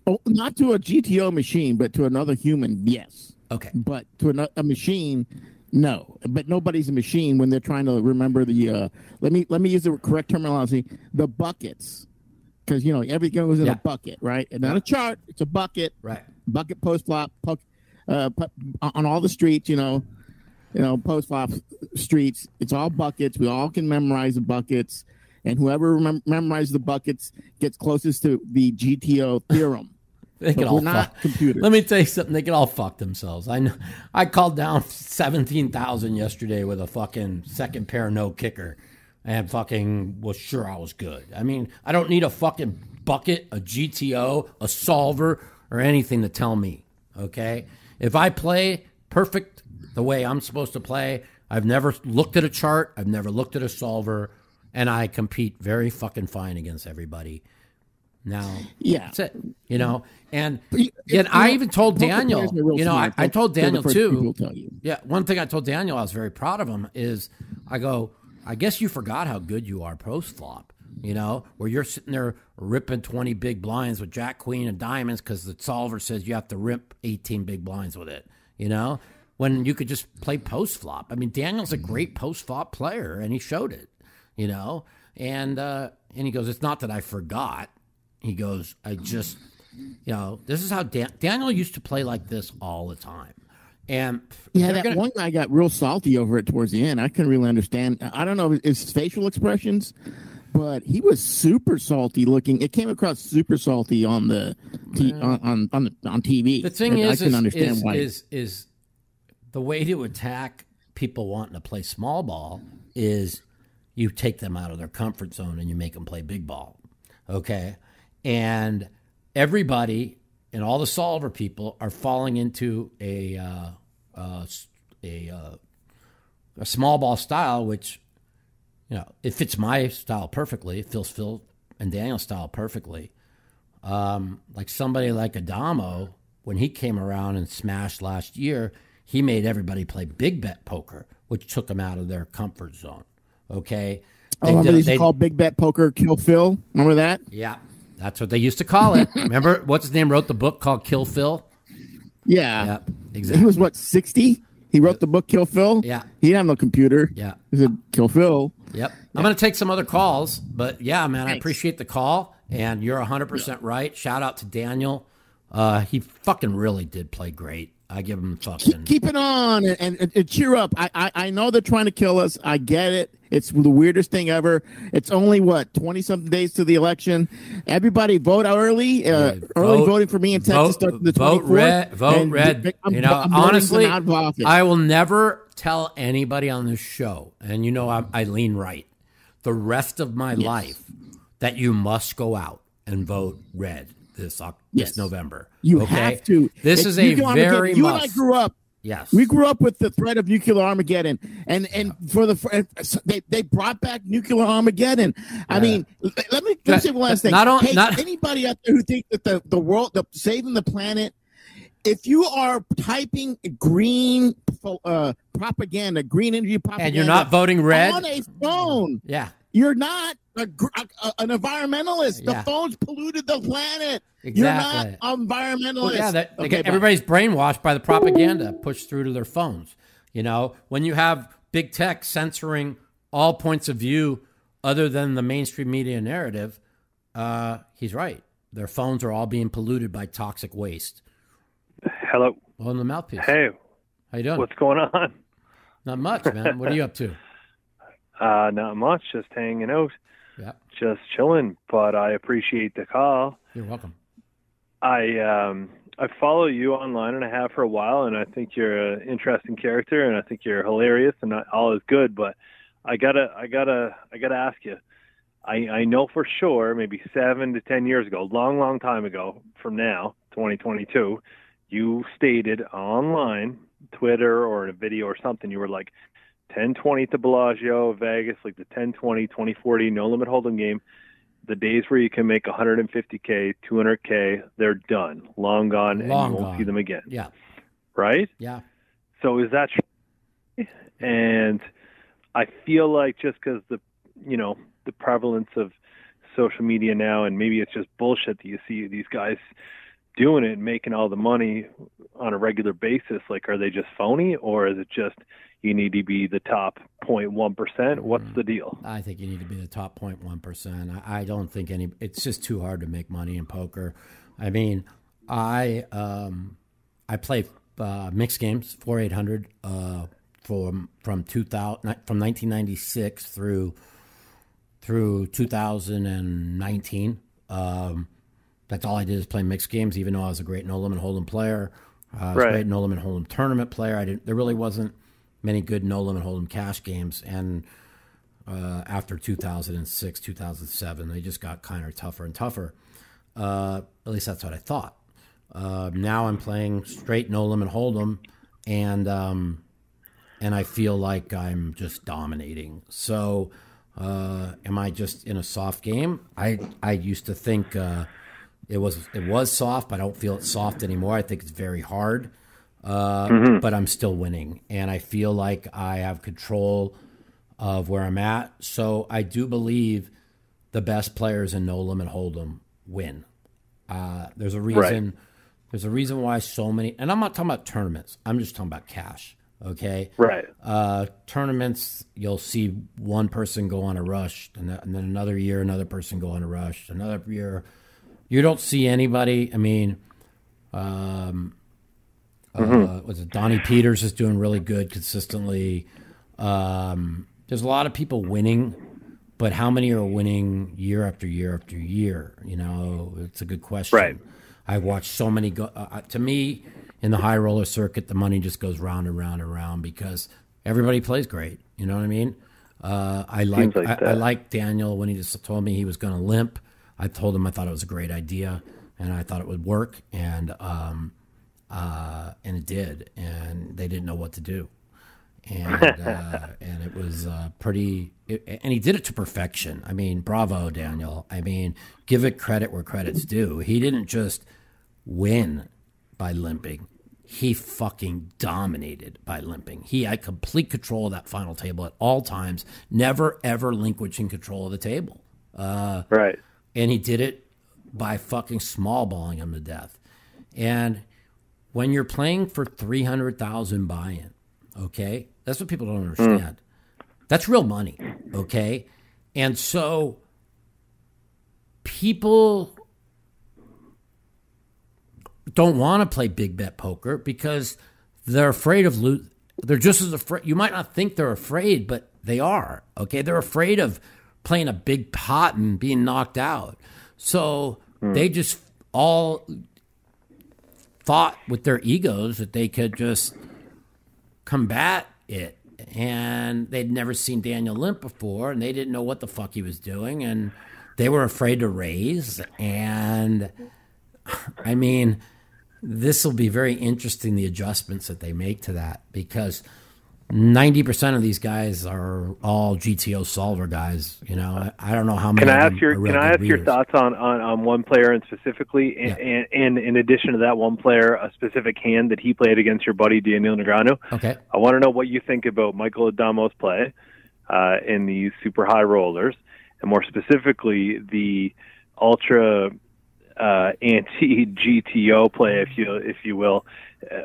Oh, not to a GTO machine, but to another human, yes. Okay. But to a machine, no. But nobody's a machine when they're trying to remember the. Uh, let me let me use the correct terminology. The buckets, because you know everything goes in Yeah. a bucket, right? And not a chart. It's a bucket. Right. Bucket post flop, puck, uh, on all the streets. You know, you know post flop streets. It's all buckets. We all can memorize the buckets, and whoever remem- memorizes the buckets gets closest to the GTO theorem. They can all fuck. computers. Let me tell you something. They can all fuck themselves. I know. I called down seventeen thousand yesterday with a fucking second pair no kicker, and fucking was sure I was good. I mean, I don't need a fucking bucket, a GTO, a solver, or anything to tell me. Okay, if I play perfect the way I'm supposed to play, I've never looked at a chart. I've never looked at a solver, and I compete very fucking fine against everybody. Now, Yeah. that's it. You know, and you I even told Daniel. players are real You know, I. I told Daniel too. who'll tell you. Yeah, one thing I told Daniel I was very proud of him is I go, I guess you forgot how good you are post flop. You know, where you're sitting there ripping 20 big blinds with Jack, Queen, and diamonds because the solver says you have to rip 18 big blinds with it. You know, when you could just play post flop. I mean, Daniel's a great post flop player, and he showed it. You know, and uh, and he goes, it's not that I forgot. He goes, I just, you know, this is how Dan- Daniel used to play like this all the time. And Yeah, that gonna- one guy got real salty over it towards the end. I couldn't really understand. I don't know if his facial expressions, but he was super salty looking. It came across super salty on the t- on, on on the, on TV. The thing is, I couldn't is, understand is, why. is is the way to attack people wanting to play small ball is you take them out of their comfort zone and you make them play big ball. Okay, and everybody and all the solver people are falling into a uh, uh, a uh, a small ball style, which you know it fits my style perfectly. It fits Phil and Daniel's style perfectly um, like somebody like Addamo, when he came around and smashed last year, he made everybody play big bet poker, which took them out of their comfort zone. Okay. oh, remember they used to they- call big bet poker kill Phil. Remember that? yeah, that's what they used to call it. Remember what's his name wrote the book called Kill Phil? Yeah. Yep, He was what sixty. He wrote the book Kill Phil. Yeah. He didn't have no computer. Yeah. He said Kill Phil. Yep. I'm going to take some other calls, but yeah, man, I appreciate the call, and you're 100% right. Shout out to Daniel. Uh, he fucking really did play great. I give them fucking. keep, keep it on and, and, and cheer up. I, I I know they're trying to kill us. I get it. It's the weirdest thing ever. It's only what twenty something days to the election. Everybody vote early. Uh, Yeah, early vote- voting for me in Texas vote, the vote 24th, red. Vote red. I'm- you know, I'm honestly, them out of office. I will never tell anybody on this show, and you know I, I lean right, the rest of my life, that you must go out and vote red this Oc- Yes. November. you okay? have to. This is a very You and I grew up. yes. We grew up with the threat of nuclear Armageddon, and and for the they they brought back nuclear Armageddon. I mean, l- let me let me say one last thing. Not on- hey, not- anybody out there who thinks that the the world, the saving the planet, if you are typing green uh, propaganda, green energy propaganda, and you're not voting red. on a phone, yeah. You're not a, gr- a, an environmentalist. Yeah. The phone's polluted the planet. Exactly. You're not an environmentalist. Well, yeah, that, Okay, get, everybody's brainwashed by the propaganda pushed through to their phones. You know, when you have big tech censoring all points of view other than the mainstream media narrative, uh, he's right. Their phones are all being polluted by toxic waste. Hello. Well, in the mouthpiece. Hey, How you doing? what's going on? Not much, man. What are you up to? Uh, not much. Just hanging out, Yeah, just chilling. But I appreciate the call. you're welcome. I um, I follow you online and I have for a while, and I think you're an interesting character, and I think you're hilarious, and all is good. But I gotta, I gotta, I gotta ask you. I I know for sure, maybe seven to ten years ago, long, long time ago, from now, 2022, you stated online, Twitter or in a video or something, you were like 10-20 at the Bellagio, Vegas, like the 10-20, 20-40, no limit hold'em game the days where you can make 150k, 200k, they're done, long gone, and you won't gone. see them again. Yeah, Right? yeah. So is that true? And I feel like just because the, you know, the prevalence of social media now, and maybe it's just bullshit that you see these guys doing it and making all the money on a regular basis. Like, are they just phony, or is it just you need to be the top 0.1 percent? What's the deal? I think you need to be the top 0.1 percent. I, I don't think any. It's just too hard to make money in poker. I mean, I um, I play uh, mixed games four eight hundred uh, from from two thousand from nineteen ninety six through through two thousand and nineteen. Um, that's all I did is play mixed games, even though I was a great no limit hold'em player. Uh, I was Right. great no limit hold'em tournament player. I didn't. There really wasn't many good no limit hold'em cash games, and uh, after 2006, 2007. They just got kind of tougher and tougher. Uh, at least that's what I thought. Uh, now I'm playing straight no limit hold'em, and um, and I feel like I'm just dominating. So, uh, am I just in a soft game? I I used to think uh, it was it was soft, but I don't feel it's soft anymore. I think it's very hard. Uh, But I'm still winning, and I feel like I have control of where I'm at. So I do believe the best players in No Limit Hold'em win. Uh, there's a reason. There's a reason why so many, and I'm not talking about tournaments. I'm just talking about cash. Okay. Right. Uh, tournaments, you'll see one person go on a rush, and, th- and then another year, another person go on a rush. Another year, you don't see anybody. I mean, um, uh, was it Donnie Peters is doing really good consistently. Um, there's a lot of people winning, but how many are winning year after year after year? You know, it's a good question. Right. I've watched so many go. Uh, uh, to me, in the high roller circuit, the money just goes round and round and round because everybody plays great. You know what I mean? Uh, I like, like I, I like Daniel when he just told me he was going to limp. I told him I thought it was a great idea and I thought it would work, and um, uh, and it did, and they didn't know what to do, and uh, and it was uh, pretty, it, and he did it to perfection. I mean, bravo, Daniel. I mean, give it credit where credit's due. He didn't just win by limping. He fucking dominated by limping. He had complete control of that final table at all times, never ever relinquishing control of the table. Uh, Right. and he did it by fucking small balling him to death. And when you're playing for 300,000 buy-in, okay? That's what people don't understand. That's real money, okay? And so people don't want to play big bet poker because they're afraid of loot. they're just as afraid you might not think they're afraid but they are okay they're afraid of playing a big pot and being knocked out so they just all thought with their egos that they could just combat it. And they'd never seen Daniel limp before and they didn't know what the fuck he was doing and they were afraid to raise. And I mean this will be very interesting the adjustments that they make to that because 90% of these guys are all GTO solver guys, you know. I, I don't know how many Can I ask your Can I ask your thoughts on, on, on one player and specifically, and, Yeah. and, and in addition to that one player, a specific hand that he played against your buddy Daniel Negreanu? Okay. I want to know what you think about Michael Addamo's play uh, in these super high rollers, and more specifically the ultra uh, anti GTO play, if you if you will,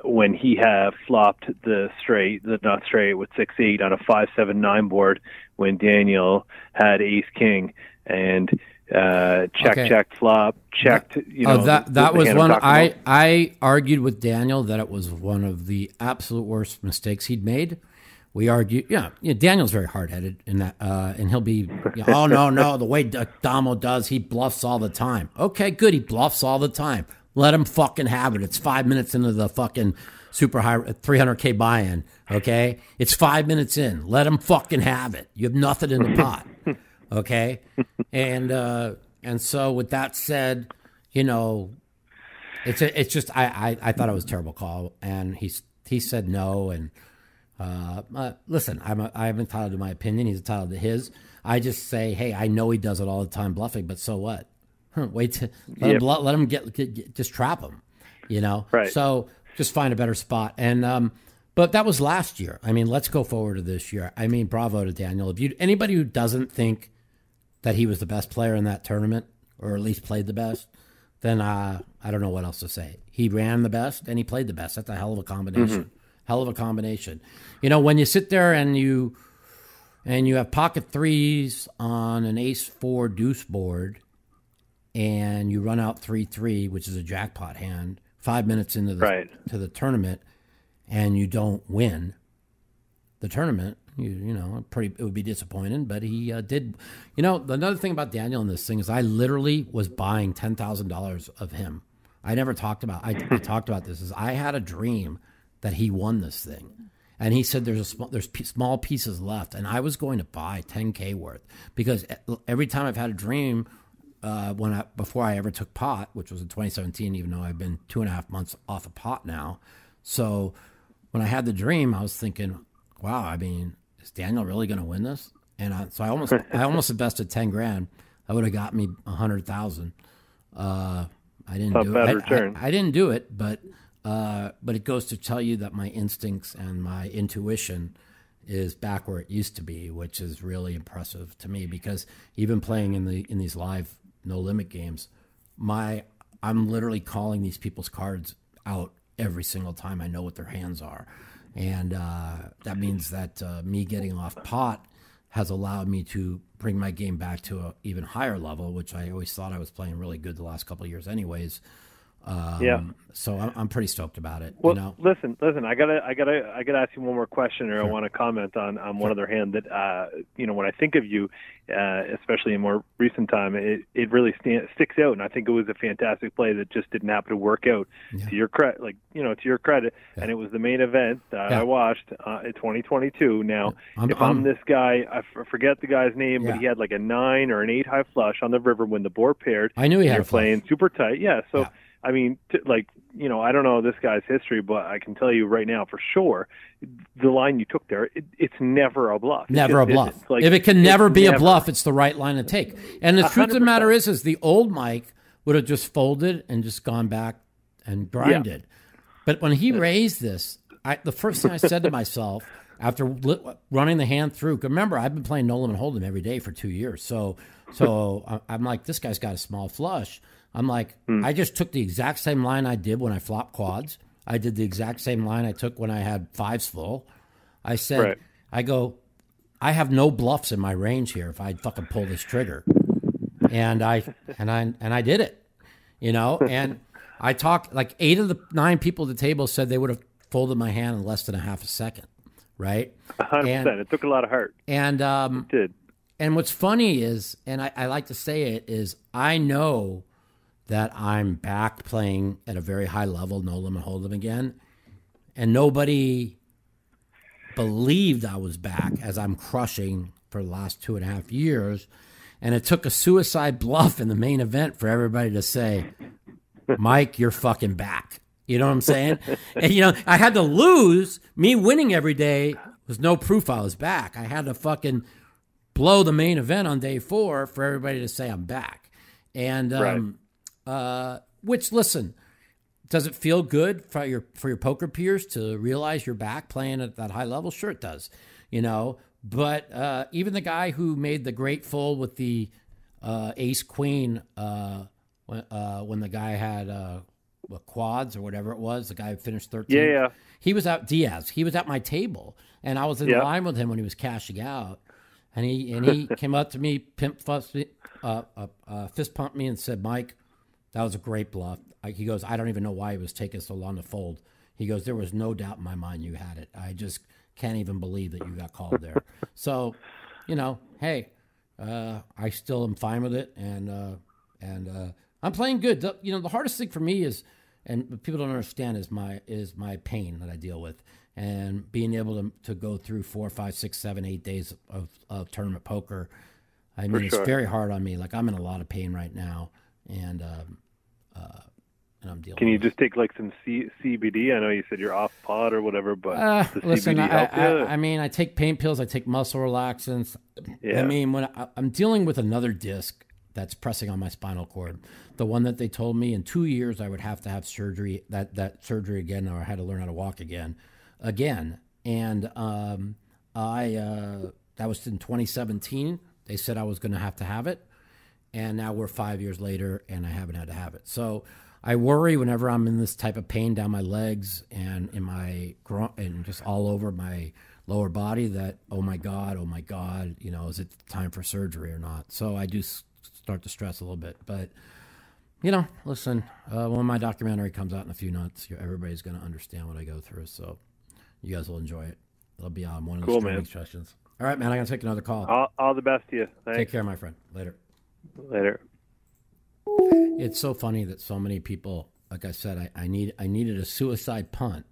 when he have flopped the straight, the not straight with six eight on a five seven nine board when Daniel had ace king and uh, check Okay. check flop checked. You know oh, that that was one I about. I argued with Daniel that it was one of the absolute worst mistakes he'd made. We argued, yeah, yeah Daniel's very hard headed in that, uh, and he'll be, you know, oh no, no, the way Damo does, he bluffs all the time. Okay, good, he bluffs all the time. Let him fucking have it. It's five minutes into the fucking super high 300k buy-in. Okay, it's five minutes in. Let him fucking have it. You have nothing in the pot. Okay, and uh, and so with that said, you know, it's a, it's just I, I I thought it was a terrible call, and he's he said no, and uh, uh, listen, I'm a, I'm entitled to my opinion. He's entitled to his. I just say, hey, I know he does it all the time, bluffing, but so what? Wait to let him Yep. bluff, let him get, get, get just trap him, you know. Right. So just find a better spot, and um, but that was last year. I mean, let's go forward to this year. I mean, bravo to Daniel. If you anybody who doesn't think that he was the best player in that tournament, or at least played the best, then uh, I don't know what else to say. He ran the best and he played the best. That's a hell of a combination. Hell of a combination. You know, when you sit there and you and you have pocket threes on an ace four deuce board, and you run out three three, which is a jackpot hand, five minutes into the Right. to the tournament, and you don't win the tournament, you you know, pretty it would be disappointing. But he uh, did. You know, another thing about Daniel in this thing is I literally was buying ten thousand dollars of him. I never talked about. I, I talked about this. Is I had a dream that he won this thing, and he said there's a small there's p- small pieces left, and I was going to buy ten k worth because every time I've had a dream. Uh, when I before I ever took pot, which was in 2017, even though I've been two and a half months off of pot now, so when I had the dream, I was thinking, wow, I mean, is Daniel really going to win this? And I, so I almost, I almost invested 10 grand. That would have got me a hundred thousand. Uh, I didn't Not do it. I-. I, I didn't do it, but, uh, but it goes to tell you that my instincts and my intuition is back where it used to be, which is really impressive to me because even playing in the, in these live no limit games, my, I'm literally calling these people's cards out every single time I know what their hands are. And uh, that means that uh, me getting off pot has allowed me to bring my game back to an even higher level, which I always thought I was playing really good the last couple years, anyways. Um, Yeah. So I'm, I'm pretty stoked about it. Well, you know, listen, listen. I gotta, I gotta, I gotta ask you one more question, or I want to comment on on one other hand that, uh, you know, when I think of you, uh, especially in more recent time, it it really stand, sticks out, and I think it was a fantastic play that just didn't happen to work out. To your credit, like you know, to your credit, and it was the main event that Yeah. I watched uh, in 2022. Now, I'm- if I'm, I'm- this guy, I f- forget the guy's name, Yeah. but he had like a nine or an eight high flush on the river when the board paired. I knew he had You're a flush. playing super tight, yeah. So. Yeah. I mean, t- like you know, I don't know this guy's history, but I can tell you right now for sure, the line you took there, it, it's never a bluff. Never a bluff. Like, if it can never be a bluff, it's the right line to take. And the truth of the matter is, is the old Mike would have just folded and just gone back and grinded. But when he raised this, I, the first thing I said to myself after li- running the hand through, remember I've been playing no limit hold'em every day for two years, so so I'm like, this guy's got a small flush. I'm like, Hmm. I just took the exact same line I did when I flopped quads. I did the exact same line I took when I had fives full. I said, Right. I go, I have no bluffs in my range here if I fucking pull this trigger. And I and I and I did it. You know, and I talked like eight of the nine people at the table said they would have folded my hand in less than a half a second, right? A hundred And- percent. It took a lot of heart. And um, It did. and what's funny is, and I, I like to say it is, I know that I'm back playing at a very high level, no limit hold'em again, and nobody believed I was back as I'm crushing for the last two and a half years, and it took a suicide bluff in the main event for everybody to say, "Mike, you're fucking back." You know what I'm saying? and you know, I had to lose. Me winning every day was no proof I was back. I had to fucking blow the main event on day four for everybody to say I'm back. And um, uh, which, listen, does it feel good for your for your poker peers to realize you're back playing at that high level? Sure, it does. You know, but uh, even the guy who made the great fold with the uh, ace queen uh, when, uh, when the guy had uh, what, quads or whatever it was, the guy who finished 13th. Yeah, yeah. He was out Diaz. He was at my table, and I was in Yeah. line with him when he was cashing out. And he and he came up to me, pimp fussed me, uh, uh, uh, fist pumped me, and said, "Mike, that was a great bluff." I, he goes, "I don't even know why it was taking so long to fold." He goes, "There was no doubt in my mind you had it. I just can't even believe that you got called there." so, you know, hey, uh, I still am fine with it, and uh, and uh, I'm playing good. The, you know, the hardest thing for me is, and people don't understand is my is my pain that I deal with, and being able to to go through four, five, six, seven, eight days of, of tournament poker. I mean, it's very hard on me. Like I'm in a lot of pain right now, and um, uh, and I'm dealing. Can you just take like some C- CBD? I know you said you're off pod or whatever, but Uh, listen, CBD I, help I? I mean, I take pain pills, I take muscle relaxants. Yeah. I mean, when I, I'm dealing with another disc that's pressing on my spinal cord, the one that they told me in two years I would have to have surgery, that that surgery again, or I had to learn how to walk again, again. And um, I uh, that was in 2017. They said I was going to have to have it, and now we're five years later, and I haven't had to have it. So I worry whenever I'm in this type of pain down my legs and in my and just all over my lower body that oh my god, oh my god, you know, is it time for surgery or not? So I do start to stress a little bit, but you know, listen, uh, when my documentary comes out in a few months, everybody's going to understand what I go through. So you guys will enjoy it. It'll be on one of the Cool, streaming man. sessions. All right, man. I got to take another call. all, all the best to you. Take care, my friend. Later. Later. It's so funny that so many people, like I said, I, I need I needed a suicide punt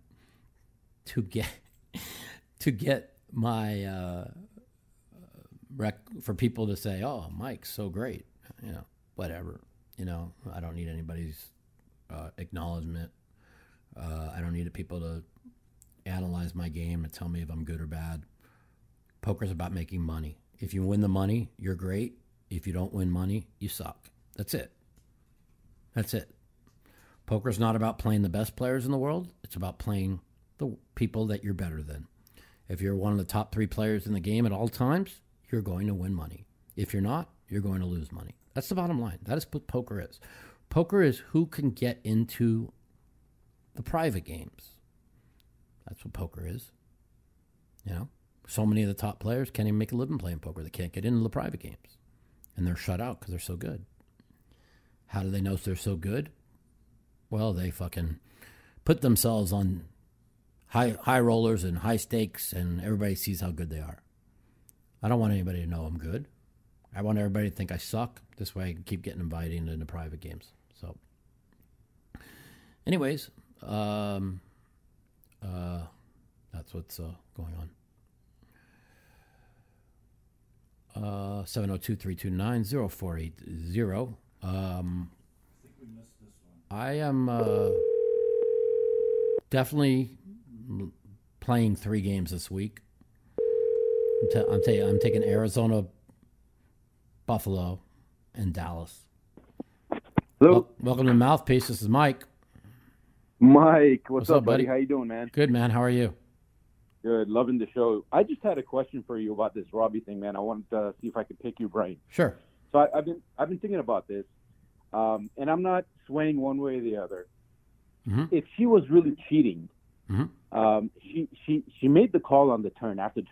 to get to get my uh, rec for people to say, "Oh, Mike's so great," you know, whatever. You know, I don't need anybody's uh, acknowledgement. Uh, I don't need people to analyze my game and tell me if I'm good or bad. Poker's about making money. If you win the money, you're great. If you don't win money, you suck. That's it. That's it. Poker's not about playing the best players in the world. It's about playing the people that you're better than. If you're one of the top three players in the game at all times, you're going to win money. If you're not, you're going to lose money. That's the bottom line. That is what poker is. Poker is who can get into the private games. That's what poker is. You know, so many of the top players can't even make a living playing poker. They can't get into the private games, and they're shut out because they're so good. How do they know they're so good? Well, they fucking put themselves on high high rollers and high stakes, and everybody sees how good they are. I don't want anybody to know I'm good. I want everybody to think I suck. This way, I can keep getting invited into private games. So, anyways, um, uh, that's what's uh, going on. Uh, 702-329-0480. Um, I am uh, definitely playing three games this week. I'm, ta- I'm, ta- I'm taking Arizona, Buffalo, and Dallas. Hello, Wel- welcome to Mouthpiece. This is Mike. Mike. What's, What's up, up, buddy? buddy? How you doing, man? Good man. How are you? Good. Loving the show. I just had a question for you about this Robbi thing, man. I wanted to see if I could pick your brain. Sure. So I, I've been I've been thinking about this, um, and I'm not swaying one way or the other. Mhm. If she was really cheating, Mhm. um, she she she made the call on the turn after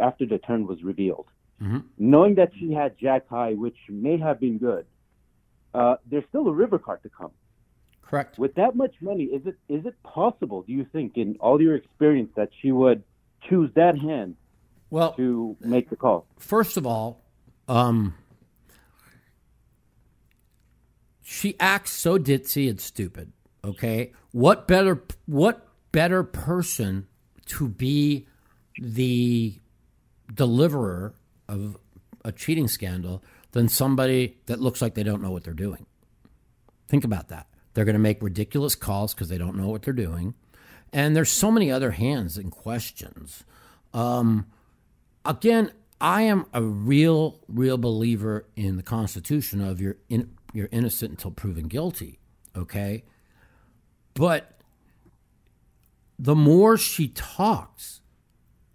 after the turn was revealed, Mhm. knowing that she had Jack High, which may have been good. Uh, there's still a river card to come. Correct. With that much money, is it is it possible? Do you think, in all your experience, that she would choose that hand Well, to make the call? first of all, um, she acts so ditzy and stupid. Okay, what better what better person to be the deliverer of a cheating scandal than somebody that looks like they don't know what they're doing? Think about that. They're going to make ridiculous calls because they don't know what they're doing, and there's so many other hands and questions. Um, again, I am a real, real believer in the Constitution of you're in, you're innocent until proven guilty. Okay, but the more she talks,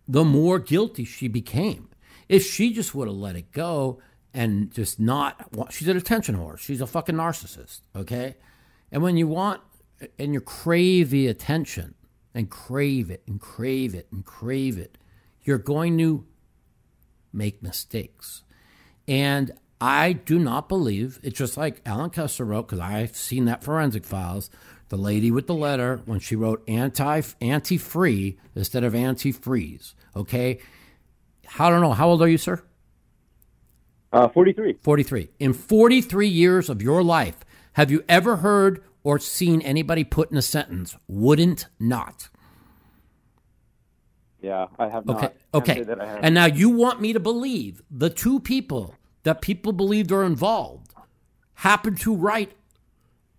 the more guilty she became. If she just would have let it go and just not, she's an attention whore. She's a fucking narcissist. Okay, and when you want and you crave the attention and crave it and crave it and crave it, you're going to make mistakes. And I do not believe it's just like Alan Kessler wrote because I've seen that forensic files. The lady with the letter when she wrote anti anti free instead of anti freeze. Okay, I don't know. How old are you, sir? Uh, Forty-three. 43. In 43 years of your life, have you ever heard or seen anybody put in a sentence, wouldn't not? Yeah, I have not. Okay. Can't Okay. say that I have. And now you want me to believe the two people that people believed are involved happened to write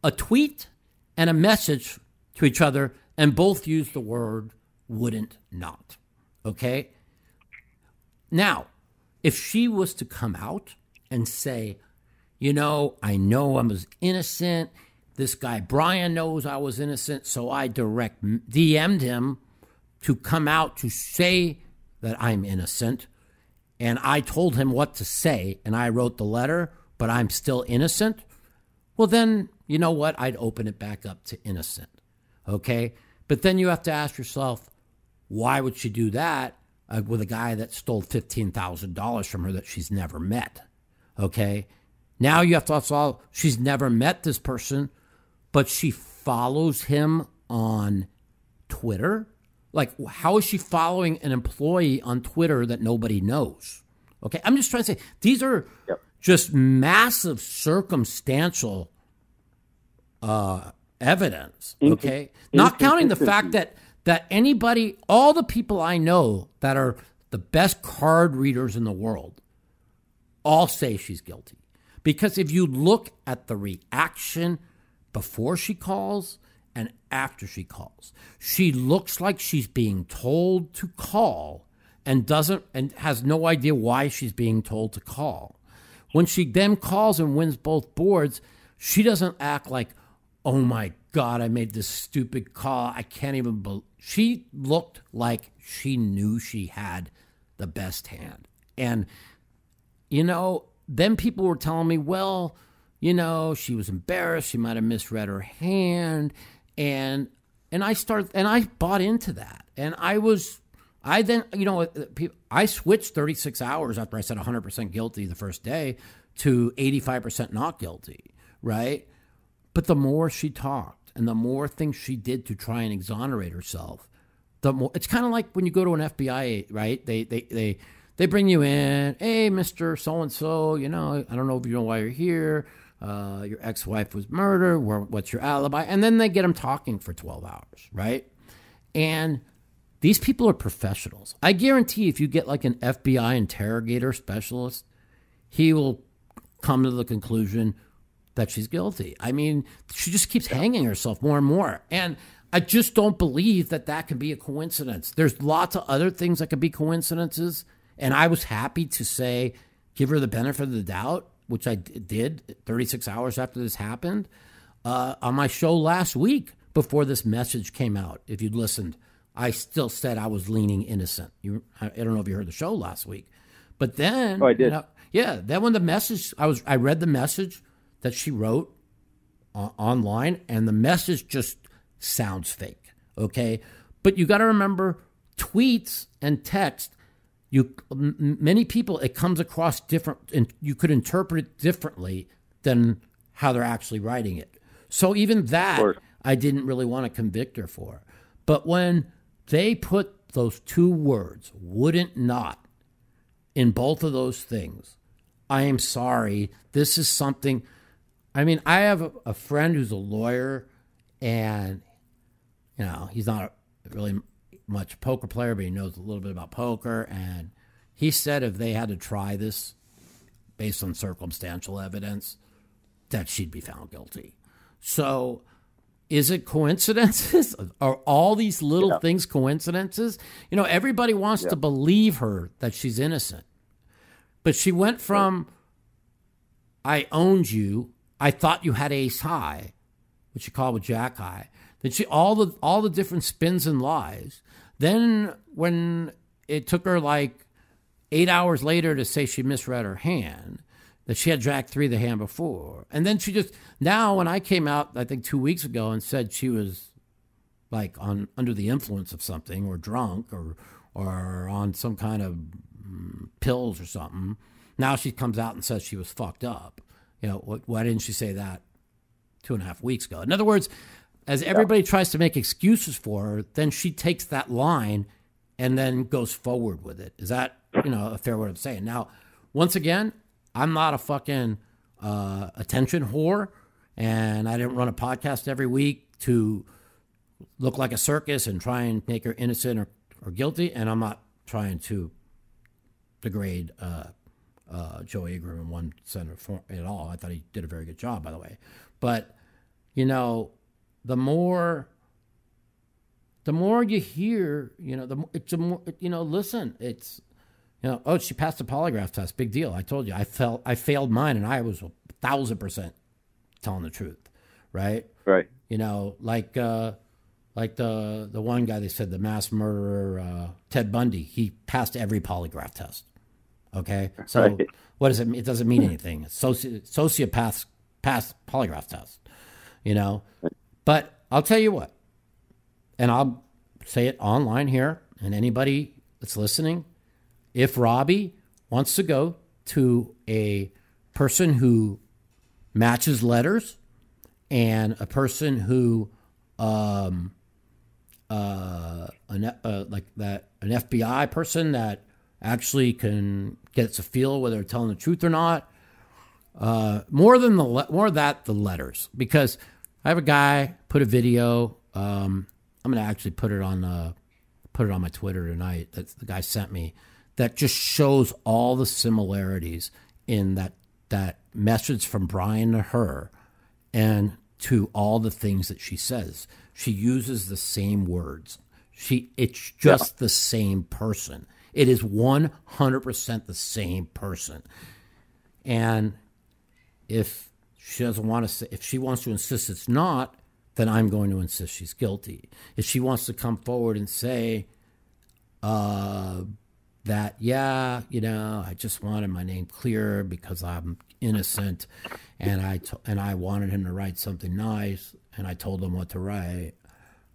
a tweet and a message to each other and both used the word wouldn't not. Okay? Now, if she was to come out and say, you know, I know I was innocent. This guy Bryan knows I was innocent, so I direct DM'd him to come out to say that I'm innocent. And I told him what to say, and I wrote the letter, but I'm still innocent. Well, then, you know what? I'd open it back up to innocent. Okay? But then you have to ask yourself, why would she do that uh, with a guy that stole $15,000 from her that she's never met? Okay? Now you have to also, she's never met this person, but she follows him on Twitter. Like, how is she following an employee on Twitter that nobody knows? Okay, I'm just trying to say these are just massive circumstantial uh, evidence. Okay, not counting the fact that that anybody, all the people I know that are the best card readers in the world, all say she's guilty. Because if you look at the reaction before she calls and after she calls, she looks like she's being told to call and doesn't and has no idea why she's being told to call. When she then calls and wins both boards, she doesn't act like, "Oh my god, I made this stupid call. I can't even believe." She looked like she knew she had the best hand. And you know, then people were telling me, well, you know, she was embarrassed. She might have misread her hand, and and I started and I bought into that, and I was. I then, you know, I switched 36 hours after I said 100% guilty the first day to 85% not guilty, right? But the more she talked and the more things she did to try and exonerate herself, the more it's kind of like when you go to an FBI, right? They they they they bring you in, hey, Mister So and So, you know, I don't know if you know why you're here. Uh, your ex-wife was murdered. Where, what's your alibi? And then they get them talking for 12 hours, right? And these people are professionals. I guarantee if you get like an FBI interrogator specialist, he will come to the conclusion that she's guilty. I mean, she just keeps hanging herself more and more. And I just don't believe that that can be a coincidence. There's lots of other things that could be coincidences. And I was happy to say, give her the benefit of the doubt, which I d- did 36 hours after this happened uh, on my show last week before this message came out. If you'd listened, I still said I was leaning innocent. You, I, I don't know if you heard the show last week, but then Oh, I did. you know, yeah, then when the message, I was, I read the message that she wrote uh, online, and the message just sounds fake. Okay, but you got to remember, tweets and text. You m- many people it comes across different, and you could interpret it differently than how they're actually writing it. So even that. I didn't really want to convict her for. But when they put those two words, wouldn't not, in both of those things, I am sorry. This is something. I mean, I have a, a friend who's a lawyer, and you know he's not really much poker player, but he knows a little bit about poker. And he said if they had to try this based on circumstantial evidence, that she'd be found guilty. So, is it coincidences? Are all these little Yeah. things coincidences? You know, everybody wants to believe her that she's innocent. But she went from I owned you, I thought you had ace high, which you call with jack high. Then she all the all the different spins and lies. Then when it took her like eight hours later to say she misread her hand, that she had jack three the hand before. And then she just now when I came out, I think two weeks ago and said she was like on under the influence of something or drunk or or on some kind of mm, pills or something. Now she comes out and says she was fucked up. You know, wh- why didn't she say that two and a half weeks ago? In other words, as everybody tries to make excuses for her, then she takes that line and then goes forward with it. Is that you know a fair way of saying? Now, once again, I'm not a fucking uh, attention whore, and I didn't run a podcast every week to look like a circus and try and make her innocent or, or guilty. And I'm not trying to degrade uh, uh, Joe Ingram in one center for, at all. I thought he did a very good job, by the way. But you know, the more the more you hear, you know, the it's a more, you know, listen, it's, you know, oh, she passed the polygraph test, big deal. I told you, I felt, I failed mine, and I was a thousand percent telling the truth, right? Right. You know, like, uh, like the the one guy they said the mass murderer uh, Ted Bundy, he passed every polygraph test. Okay, so Right. what does it mean? It doesn't mean anything. Soci- sociopaths pass polygraph test, you know. But I'll tell you what, and I'll say it online here, and anybody that's listening, if Robbi wants to go to a person who matches letters and a person who um uh, an, uh like that an FBI person that actually can gets a feel whether they're telling the truth or not uh, more than the le- more that the letters because I have a guy put a video. Um, I'm gonna actually put it on uh, put it on my Twitter tonight. That the guy sent me that just shows all the similarities in that that message from Bryan to her and to all the things that she says. She uses the same words. She it's just the same person. It is 100% the same person. And if she doesn't want to say, if she wants to insist it's not, then I'm going to insist she's guilty. If she wants to come forward and say uh, that, yeah, you know, I just wanted my name clear because I'm innocent, and I and I wanted him to write something nice, and I told him what to write.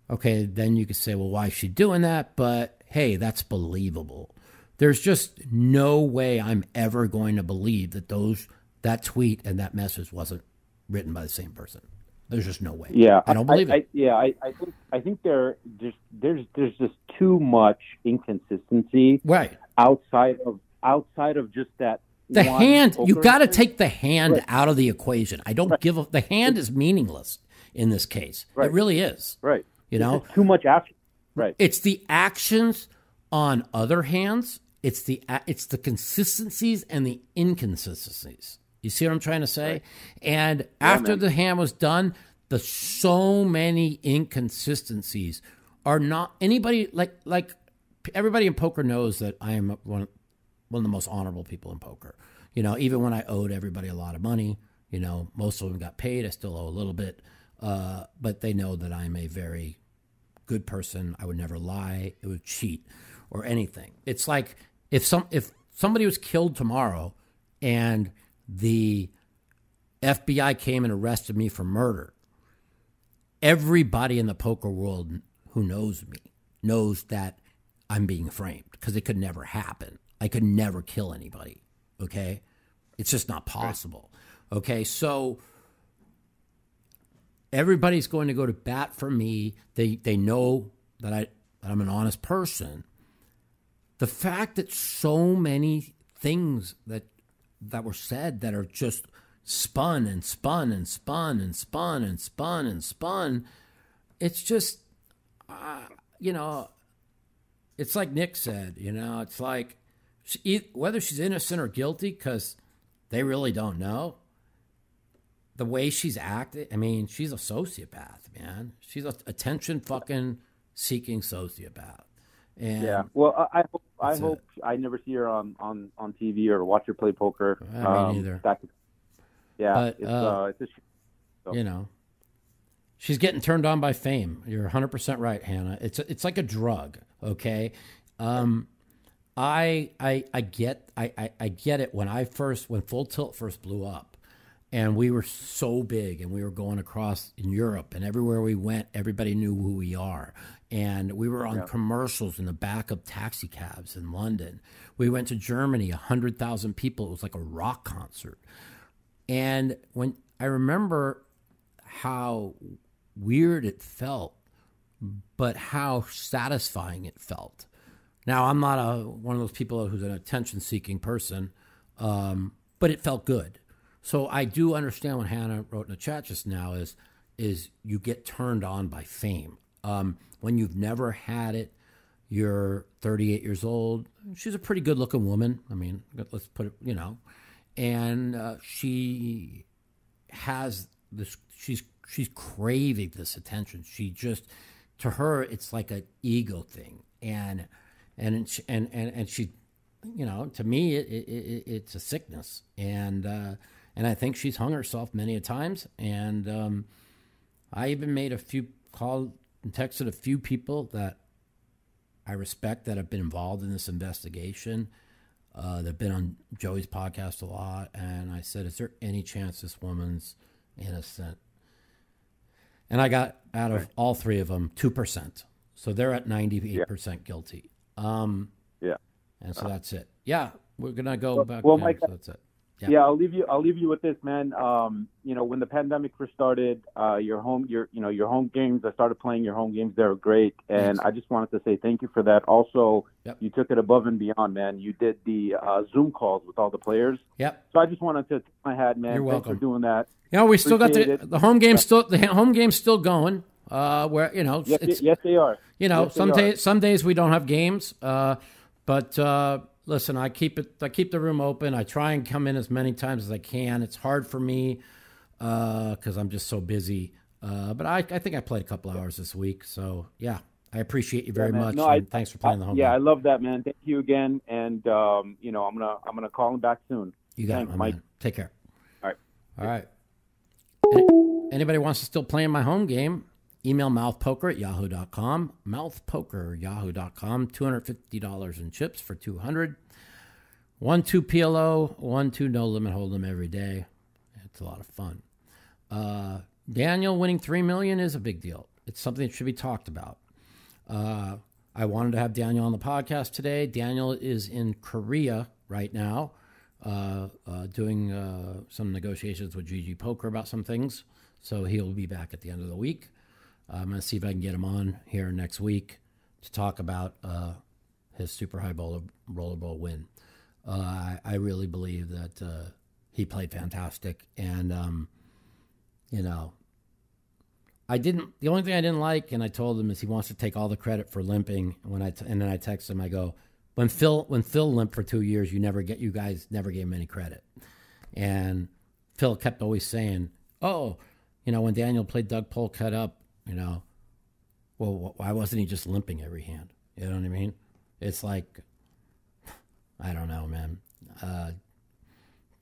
Okay, then you could say, well, why is she doing that? But hey, that's believable. There's just no way I'm ever going to believe that those that tweet and that message wasn't written by the same person. There's just no way. Yeah, I don't believe I, it. yeah, I, I think I think there just there's there's just too much inconsistency Right. outside of outside of just that. The hand, you got to take the hand Right. out of the equation. I don't give a, the hand is meaningless in this case. It Right. really is. right. You know, too much action. Right. it's the actions on other hands. It's the it's the consistencies and the inconsistencies. You see what I'm trying to say? And after man. the hand was done, the so many inconsistencies are not anybody like like everybody in poker knows that I am one one of the most honorable people in poker. You know, even when I owed everybody a lot of money, you know, most of them got paid. I still owe a little bit, uh, but they know that I'm a very good person. I would never lie. It would cheat or anything. It's like if some if somebody was killed tomorrow and the FBI came and arrested me for murder. Everybody in the poker world who knows me knows that I'm being framed because it could never happen. I could never kill anybody. Okay? It's just not possible. Okay? So everybody's going to go to bat for me. They they know that I that I'm an honest person. The fact that so many things that that were said that are just spun and spun and spun and spun and spun and spun, it's just uh, you know, it's like Nick said, you know, it's like she, whether she's innocent or guilty because they really don't know the way she's acted, I mean, she's a sociopath, man. She's a attention fucking seeking sociopath. And Yeah. Well, I hope I hope I never see her on on on TV or watch her play poker. I Um, neither. that could- yeah, But, it's uh, uh, it's a so. you know, she's getting turned on by fame. You're 100 percent right, Hannah. It's it's like a drug. Okay, um, I I I get I, I I get it. When I first when Full Tilt first blew up, and we were so big, and we were going across in Europe, and everywhere we went, everybody knew who we are. And we were on commercials in the back of taxi cabs in London. We went to Germany, 100,000 people. It was like a rock concert. And when I remember how weird it felt, but how satisfying it felt. Now I'm not a one of those people who's an attention seeking person, um, but it felt good. So I do understand what Hannah wrote in the chat just now is is you get turned on by fame. Um, when you've never had it, you're 38 years old. She's a pretty good looking woman. I mean, let's put it, you know, and uh, she has this. She's she's craving this attention. She just, to her, it's like an ego thing, and and and and and she, you know, to me, it, it, it it's a sickness, and uh, and I think she's hung herself many a times, and um, I even made a few called and texted a few people that I respect that have been involved in this investigation. Uh, they've been on Joey's podcast a lot, and I said, "Is there any chance this woman's innocent?" And I got out of all three of them two percent, so they're at ninety-eight percent guilty. Um, Yeah. and so that's it. Yeah, we're gonna go back. well, yeah, Mike, so that's it. Yeah. Yeah. I'll leave you. I'll leave you with this, man. Um, you know, when the pandemic first started, uh, your home, your you know, your home games. I started playing your home games. They were great, and Thanks. I just wanted to say thank you for that. Also, Yep. you took it above and beyond, man. You did the uh, Zoom calls with all the players. Yep. So I just wanted to my hat, man. You're Thanks welcome. for doing that. You know, we still got the the home game still the home game's still going. Uh, where you know Yes, it's yes, they are. you know Yes, some days some days we don't have games. Uh, but uh, listen, I keep it I keep the room open. I try and come in as many times as I can. It's hard for me because I'm just so busy. Uh, but I, I think I played a couple hours this week. So yeah, I appreciate you very man. much. No, I- thanks for playing the I- home yeah, I love that, man. Thank you again, and um, you know, I'm gonna I'm gonna call him back soon. You got Thanks, it, Mike. man. Take care. All right. All right. Anybody wants to still play in my home game? Email mouthpoker at yahoo.com. Mouthpoker yahoo.com. $250 in chips for 200 One, two PLO, one, two no limit hold'em every day. It's a lot of fun. Uh, Daniel winning 3 million is a big deal. It's something that should be talked about. Uh, I wanted to have Daniel on the podcast today. Daniel is in Korea right now, uh, uh, doing uh, some negotiations with GG Poker about some things. So he'll be back at the end of the week. I'm going to see if I can get him on here next week to talk about uh, his super high roller, rollerball win. Uh, I, I really believe that uh, he played fantastic, and um, you know, I didn't. The only thing I didn't like, and I told him, is he wants to take all the credit for limping. When I t- and then I text him, I go, when Phil when Phil limped for two years, you never get you guys never gave him any credit. And Phil kept always saying, "Oh, you know, when Daniel played Doug Polk cut up, you know, well, why wasn't he just limping every hand? You know what I mean? It's like, I don't know, man. Uh,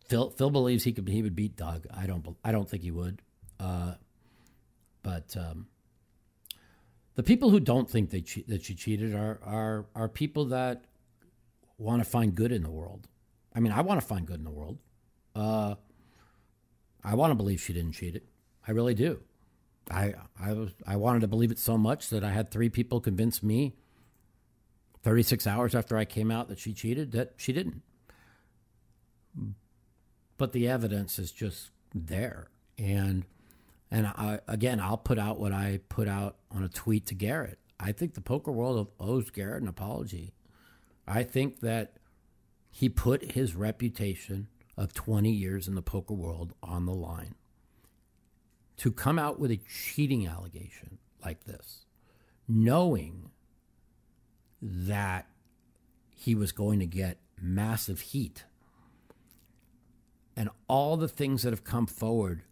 Phil Phil believes he could he would beat Doug. I don't I don't think he would. Uh, but um, the people who don't think they che- that she cheated are are are people that want to find good in the world. I mean, I want to find good in the world. Uh, I want to believe she didn't cheat it. I really do. I I was I wanted to believe it so much that I had three people convince me 36 hours after I came out that she cheated that she didn't. But the evidence is just there and And I, again, I'll put out what I put out on a tweet to Garrett. I think the poker world owes Garrett an apology. I think that he put his reputation of 20 years in the poker world on the line to come out with a cheating allegation like this, knowing that he was going to get massive heat. And all the things that have come forward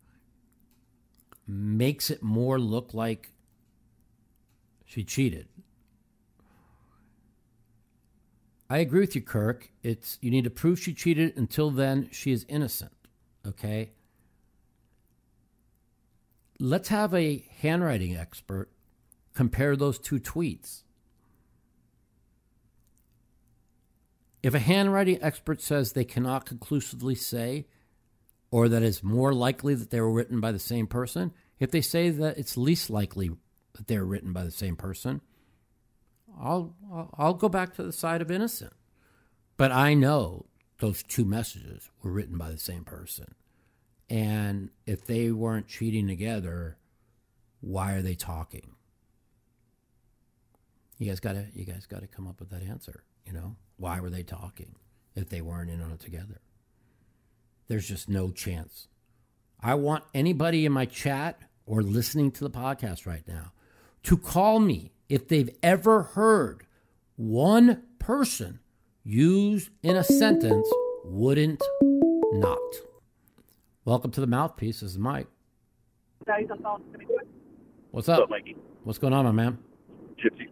makes it more look like she cheated. I agree with you, Kirk. It's you need to prove she cheated. Until then, she is innocent. Okay. Let's have a handwriting expert compare those two tweets. If a handwriting expert says they cannot conclusively say, or that it's more likely that they were written by the same person, if they say that it's least likely that they're written by the same person, I'll I'll go back to the side of innocent. But I know those two messages were written by the same person. And if they weren't cheating together, why are they talking? You guys got to you guys got to come up with that answer, you know? Why were they talking if they weren't in on it together? There's just no chance. I want anybody in my chat or listening to the podcast right now to call me if they've ever heard one person use in a sentence wouldn't not. Welcome to the mouthpiece. This is Mike. What's up? What's up, Mikey? What's going on, my man? Gypsy.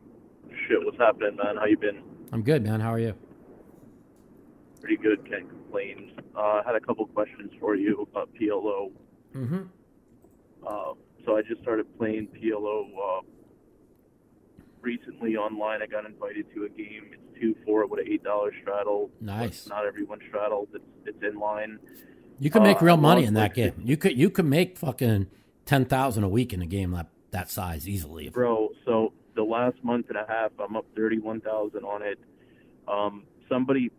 Shit, what's happening, man? How you been? I'm good, man. How are you? Pretty good. Can't complain. Uh, I had a couple questions for you about PLO. Mm-hmm. Uh, so I just started playing PLO uh, recently online. I got invited to a game. It's two four with an eight dollar straddle. Nice. But Not everyone straddles. It's it's in line. You can make Uh, real money in that game. You could you could make fucking ten thousand a week in a game that that size easily. Bro, so the last month and a half, I'm up thirty one thousand on it. Um, somebody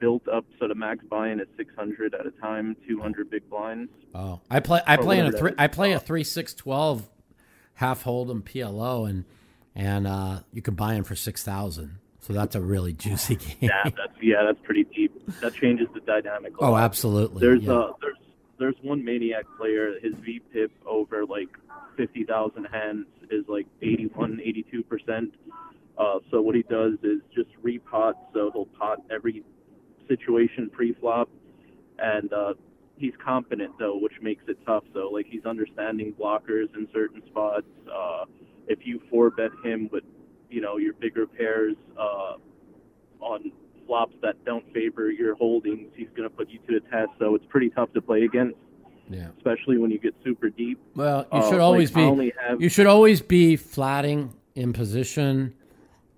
built up so the max buy-in is six hundred at a time, two hundred big blinds. Oh, I play. I play in a three. I play a three six twelve half hold'em PLO, and and uh, you can buy in for six thousand. So that's a really juicy game. Yeah, that's yeah, that's pretty deep. That changes the dynamic. Oh, absolutely. There's yeah. uh there's there's one maniac player. His V pip over like fifty thousand hands is like 81, 82 percent. Uh, so what he does is just repot. So he'll pot every situation pre-flop, and uh, he's competent though, which makes it tough. So like he's understanding blockers in certain spots. Uh, if you four bet him with you know your bigger pairs uh, on flops that don't favor your holdings, he's going to put you to the test. So it's pretty tough to play against, yeah. especially when you get super deep. Well, you Uh, should like, always I be. only have- You should always be flatting in position.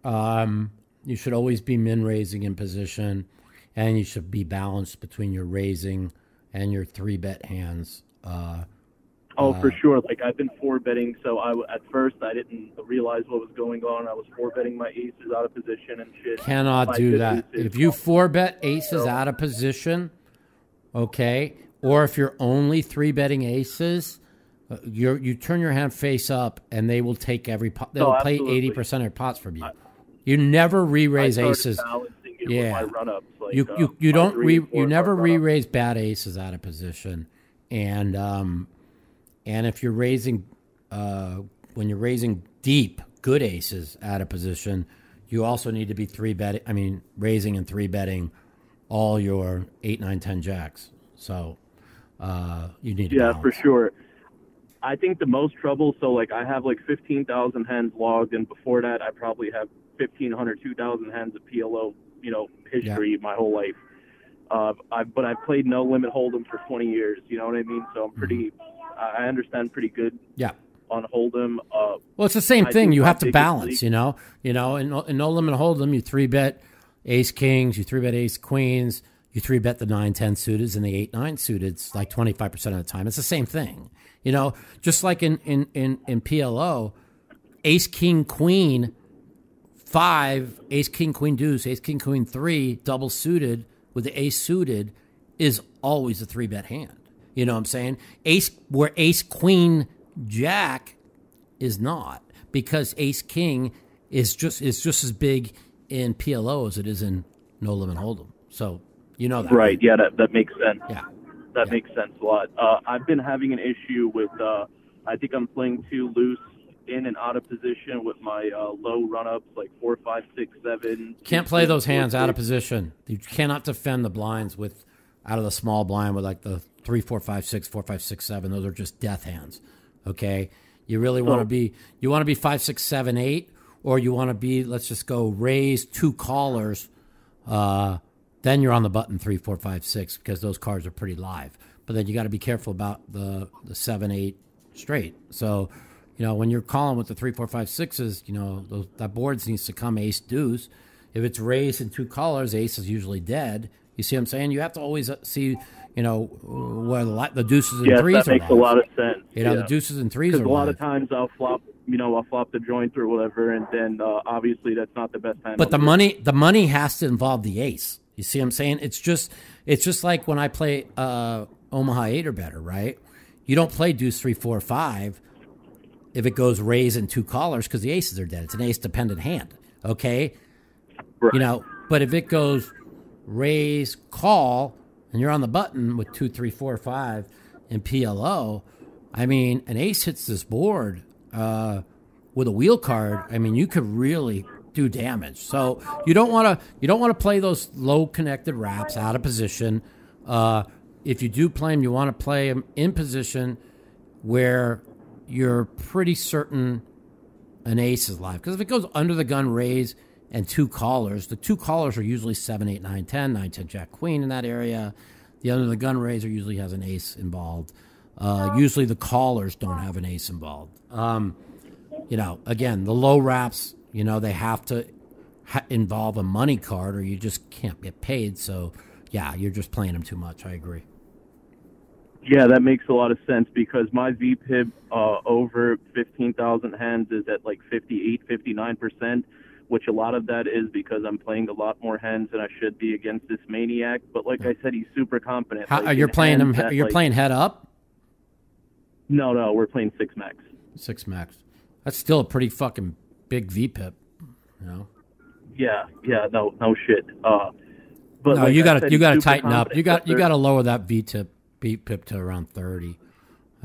Um, you should always be min raising in position, and you should be balanced between your raising and your three bet hands. Uh, Oh, for sure. Like I've been four betting, so I at first I didn't realize what was going on. I was four betting my aces out of position and shit. cannot do that. If you four bet aces out of position, okay, or if you're only three betting aces, uh, you you turn your hand face up, and they will take every pot. They'll No, play eighty percent of pots from you. You never re-raise aces. balancing it with Yeah, like, you uh, you you my don't re, you never re-raise bad aces out of position, and um, and if you're raising, uh, when you're raising deep good aces out of position, you also need to be three betting. I mean, raising and three betting all your eight, nine, ten jacks. So uh, you need to Yeah, balance. for sure. I think the most trouble. So like I have like fifteen thousand hands logged, and before that I probably have 1,500, 2,000 hands of PLO. You know, history my whole life. Uh, I but I've played no limit hold'em for 20 years. You know what I mean? So I'm pretty. I I understand pretty good Yeah. on hold'em. Uh, Well, it's the same I thing. You have to balance, leak- you know. You know, in, no- in no limit hold'em, you three bet ace kings, you three bet ace queens, you three bet the nine ten suited and the eight nine suited. It's like twenty five percent of the time. It's the same thing, you know. Just like in in in, in PLO, ace king queen five, ace king queen deuce, ace king queen three, double suited with the ace suited is always a three bet hand. You know what I'm saying? Ace where ace queen Jack is not because Ace King is just is just as big in PLO as it is in No Limit Hold'em. So you know that, Right. Yeah, that that makes sense. Yeah. That makes sense a lot. Uh, I've been having an issue with. Uh, I think I'm playing too loose in and out of position with my uh, low run ups, like four, five, six, seven. Can't play those hands out of position. You cannot defend the blinds with out of the small blind with like the three, four, five, six, four, five, six, seven. Those are just death hands. Okay, you really want to Oh. be you want to be five, six, seven, eight, or you want to be let's just go raise two callers. Uh, then you're on the button three, four, five, six because those cards are pretty live. But then you got to be careful about the the seven, eight straight. So, you know, when you're calling with the three, four, five, sixes, you know, those, that board needs to come ace deuce. If it's raised in two callers, ace is usually dead. You see what I'm saying? You have to always uh, see, you know, where the, the deuces and Yes, threes that are. makes a lot of sense. You know, the deuces and threes Because are a lot live. of times I'll flop, you know, I'll flop the joint or whatever, and then uh, obviously that's not the best hand. But the money, the money has to involve the ace. You see what I'm saying? It's just, it's just like when I play uh, Omaha eight or better, right? You don't play deuce three, four, five if it goes raise and two callers because the aces are dead. It's an ace dependent hand. Okay, right. you know. But if it goes raise, call, and you're on the button with two, three, four, five, and PLO, I mean, an ace hits this board uh, with a wheel card. I mean, you could really do damage. So you don't want to you don't want to play those low connected wraps out of position. Uh, if you do play them, you want to play them in position where you're pretty certain an ace is live. Because if it goes under the gun raise and two callers, the two callers are usually 7, 8, 9, 10, 9, 10, Jack, Queen in that area. The under the gun raiser usually has an ace involved. Uh, usually the callers don't have an ace involved. Um, you know, again, the low wraps, you know, they have to ha- involve a money card or you just can't get paid. So, yeah, you're just playing them too much. I agree. Yeah, that makes a lot of sense because my VPIP uh, over 15,000 hands is at like 58, 59%, which a lot of that is because I'm playing a lot more hands than I should be against this maniac. But like I said, he's super competent. How, Like, are you in playing him. that, You're like- playing head up? No, no, we're playing six max. Six max. That's still a pretty fucking big VPIP. You know. Yeah, yeah, no, no shit. Uh, but no, like you got to you got to tighten up. You got you got to lower that VTIP VPIP to around thirty.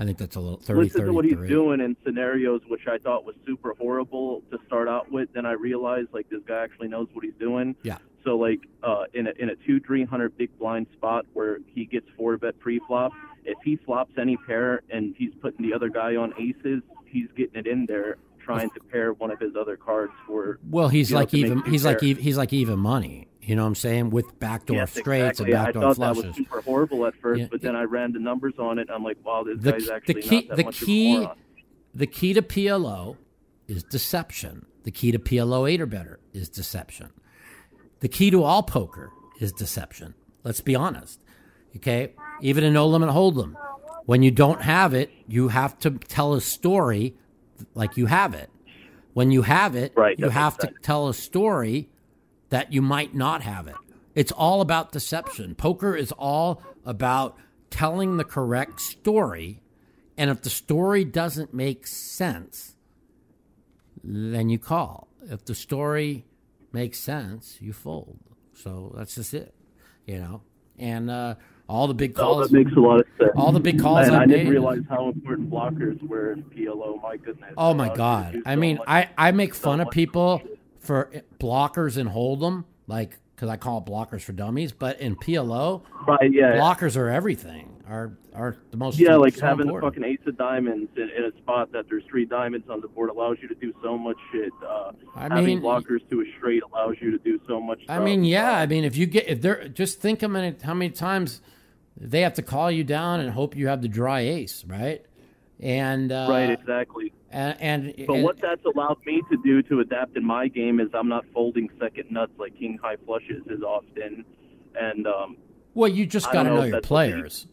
I think that's a little 30, listen to what he's doing in scenarios which I thought was super horrible to start out with. Then I realized like this guy actually knows what he's doing. Yeah. So like uh, in a in a two three hundred big blind spot where he gets four bet pre flop, if he flops any pair and he's putting the other guy on aces, he's getting it in there trying to pair one of his other cards for. Well, he's you know, like even he's like even, he's like even money. You know what I'm saying? With backdoor Yes, straights exactly. and I backdoor thought flushes. that was super horrible at first, Yeah, but then I ran the numbers on it. I'm like, wow, this the, guy's the actually key not that the much key of a moron. the key to PLO is deception. The key to PLO eight or better is deception. The key to all poker is deception. Let's be honest. Okay, even in no limit hold'em, when you don't have it, you have to tell a story like you have it. When you have it, Right, you have to tell a story that you might not have it. It's all about deception. Poker is all about telling the correct story. And if the story doesn't make sense, then you call. If the story makes sense, you fold. So that's just it, you know. And uh, all the big Oh, calls. that makes a lot of sense. All the big calls And I I didn't made- realize how important blockers were in PLO. My goodness. Oh my Uh, god! I so mean, much- I I make fun of people for blockers and hold'em, like because I call it blockers for dummies. But in PLO, Right, yeah. blockers are everything. Are are the most Yeah, like so having important. the fucking ace of diamonds in, in a spot that there's three diamonds on the board allows you to do so much shit. Uh, I having mean- blockers to a straight allows you to do so much. I stuff. mean, yeah. I mean, if you get if they're just think how many how many times they have to call you down and hope you have the dry ace, right? And uh, right, exactly. And, and But what that's allowed me to do to adapt in my game is I'm not folding second nuts like king high flushes as often, and um, Well, you just got to know know your players.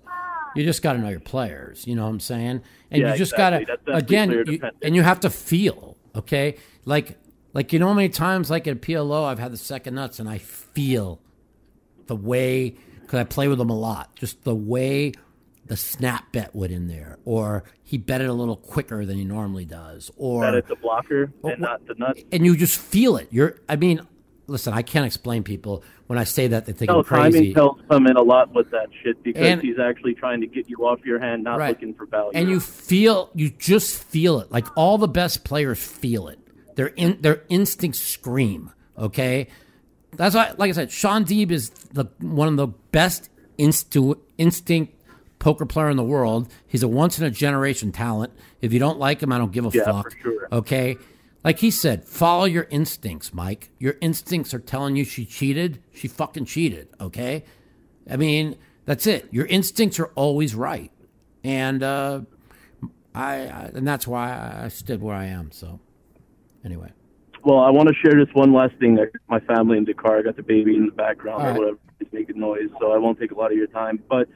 You just got to know your players. You know what I'm saying? And Yeah, you just exactly. got to again, you, and you have to feel. Okay, like like you know how many times like at PLO I've had the second nuts and I feel the way because I play with them a lot. Just the way the snap bet went in there, or he bet it a little quicker than he normally does, or That it's a blocker and not the nuts. and you just feel it. You're, I mean, listen, I can't explain people when I say that they think No, I'm crazy. timing tells come in a lot with that shit because And- he's actually trying to get you off your hand, not Right. looking for value. and you feel you just feel it like all the best players feel it their in their instincts scream okay that's why like i said sean deeb is the one of the best instu- instinct poker player in the world. He's a once in a generation talent. If you don't like him i don't give a Yeah, fuck for sure. okay? Like he said follow your instincts mike. Your instincts are telling you she cheated. She fucking cheated okay? I mean that's it. Your instincts are always right. And uh I, I and that's why I stood where I am. So, anyway, Well, I want to share this one last thing. That my family in Dakar I got the baby in the background All or whatever. Is making noise, so I won't take a lot of your time. But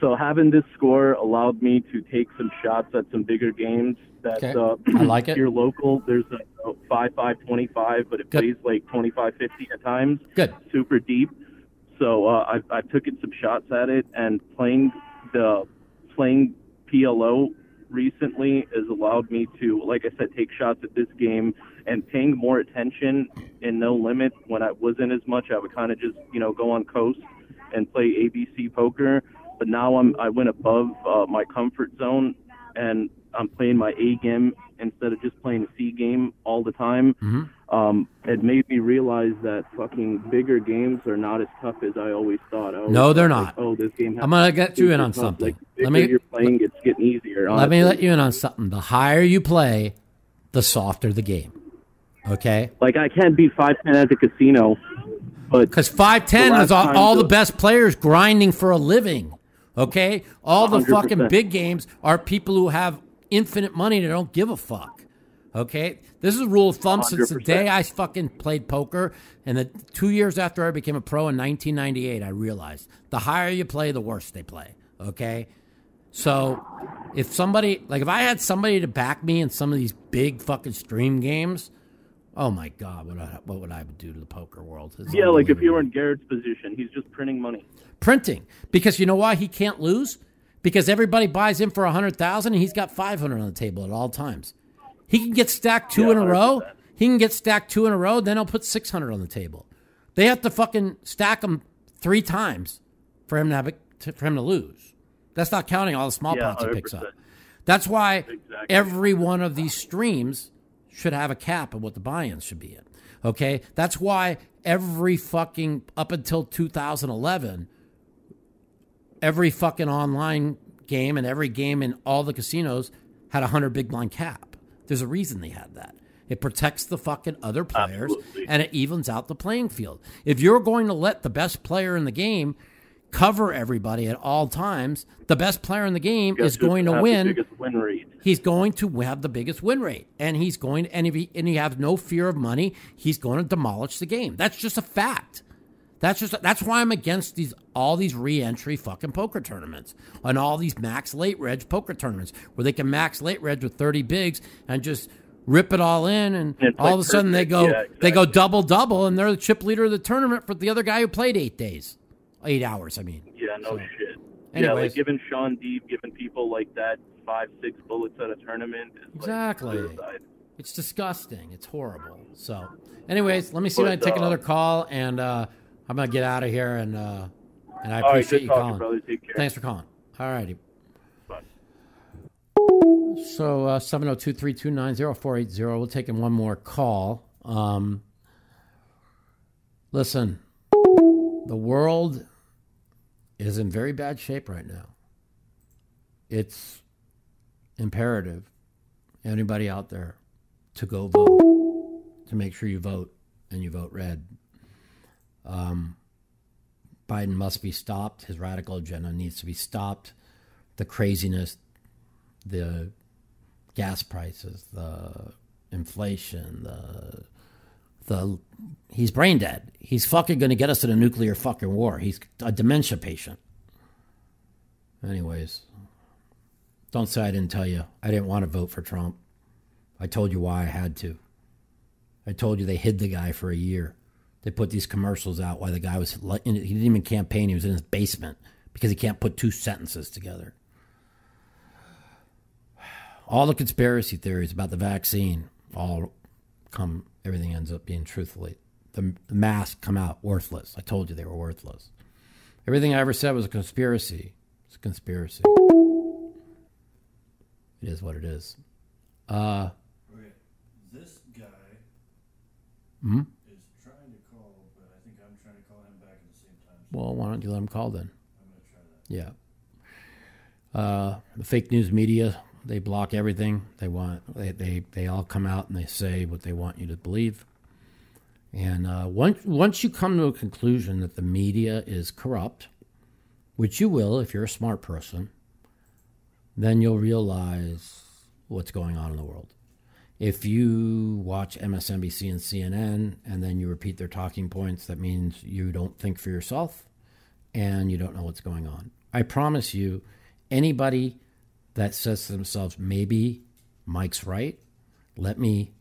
so having this score allowed me to take some shots at some bigger games. That Okay. uh, I like it. Here local, there's a, a five five twenty five, but it Good. plays like twenty five fifty at times. good. super deep. So uh, I, I took it some shots at it, and playing the playing PLO recently has allowed me to, like I said, take shots at this game and paying more attention in no limit. When I wasn't as much, I would kind of just you know go on coast and play ABC poker. But now I'm I went above uh, my comfort zone, and I'm playing my A game instead of just playing a C game all the time Mhm. um, it made me realize that fucking bigger games are not as tough as I always thought. I always No, they're not. Like, oh, this game. I'm gonna get you in on tough. something. Like, the Let me you're playing, it's getting easier. let me let you in on something. The higher you play, the softer the game. Okay, Like I can't beat five ten at the casino, but because five ten is all, all the- best players grinding for a living. Okay, all the 100%. fucking big games are people who have infinite money that don't give a fuck. Okay, this is a rule of thumb since the day I fucking played poker, and the two years after I became a pro in 1998, I realized the higher you play, the worse they play. Okay, so if somebody like if I had somebody to back me in some of these big fucking stream games, oh my god, what I, what would I do to the poker world? It's yeah, like if you were in Garrett's position, he's just printing money. printing. Because you know why he can't lose? Because everybody buys in for a hundred thousand and he's got 500 on the table at all times. He can get stacked two Yeah, in a row. 100%. he can get stacked two in a row then he'll put 600 on the table. They have to fucking stack them three times for him to have for him to lose. That's not counting all the small Yeah, pots he picks up. that's why Exactly. every one of these streams should have a cap of what the buy-ins should be in. Okay, that's why every fucking up until 2011, every fucking online game and every game in all the casinos had a hundred big blind cap. There's a reason they had that. It protects the fucking other players Absolutely. and it evens out the playing field. If you're going to let the best player in the game cover everybody at all times, the best player in the game is going to win. win he's going to have the biggest win rate. And he's going and if he and he has no fear of money he's going to demolish the game. That's just a fact. That's just that's why i'm against these all these re-entry fucking poker tournaments and all these max late reg poker tournaments where they can max late reg with 30 bigs and just rip it all in and It's all like of a sudden they go Yeah, they go double double and they're the chip leader of the tournament for the other guy who played eight days eight hours i mean Yeah, no So, shit. yeah, anyways. like giving Sean Deeb, giving people like that five, six bullets at a tournament is Exactly. suicide. It's disgusting. It's horrible. So, anyways, let me see if I can take uh, another call, and uh, I'm gonna get out of here. And uh, and I right, appreciate good you calling. brother. Thanks for calling. All righty. So uh, seven zero two three two nine zero four eight zero. We'll take in one more call. Um, listen, the world is in very bad shape right now. It's imperative, anybody out there, to go vote, to make sure you vote and you vote red. Um, Biden must be stopped. His radical agenda needs to be stopped. The craziness, the gas prices, the inflation, the the he's brain dead. He's fucking going to get us in a nuclear fucking war. He's a dementia patient. Anyways, don't say I didn't tell you. I didn't want to vote for Trump. I told you why I had to. I told you they hid the guy for a year. They put these commercials out while the guy was he didn't even campaign. He was in his basement because he can't put two sentences together. all the conspiracy theories about the vaccine all come. Everything ends up being truthfully. The, the masks come out worthless. I told you they were worthless. Everything I ever said was a conspiracy. It's a conspiracy. It is what it is. Uh, Okay, this guy hmm? is trying to call, but I think I'm trying to call him back at the same time. Well, why don't you let him call then? I'm going to try that. Yeah. Uh, the fake news media, they block everything. They want they, they, they all come out and they say what they want you to believe. And uh, once once you come to a conclusion that the media is corrupt, which you will if you're a smart person, then you'll realize what's going on in the world. If you watch MSNBC and CNN and then you repeat their talking points, that means you don't think for yourself and you don't know what's going on. I promise you, anybody that says to themselves, maybe Mike's right, let me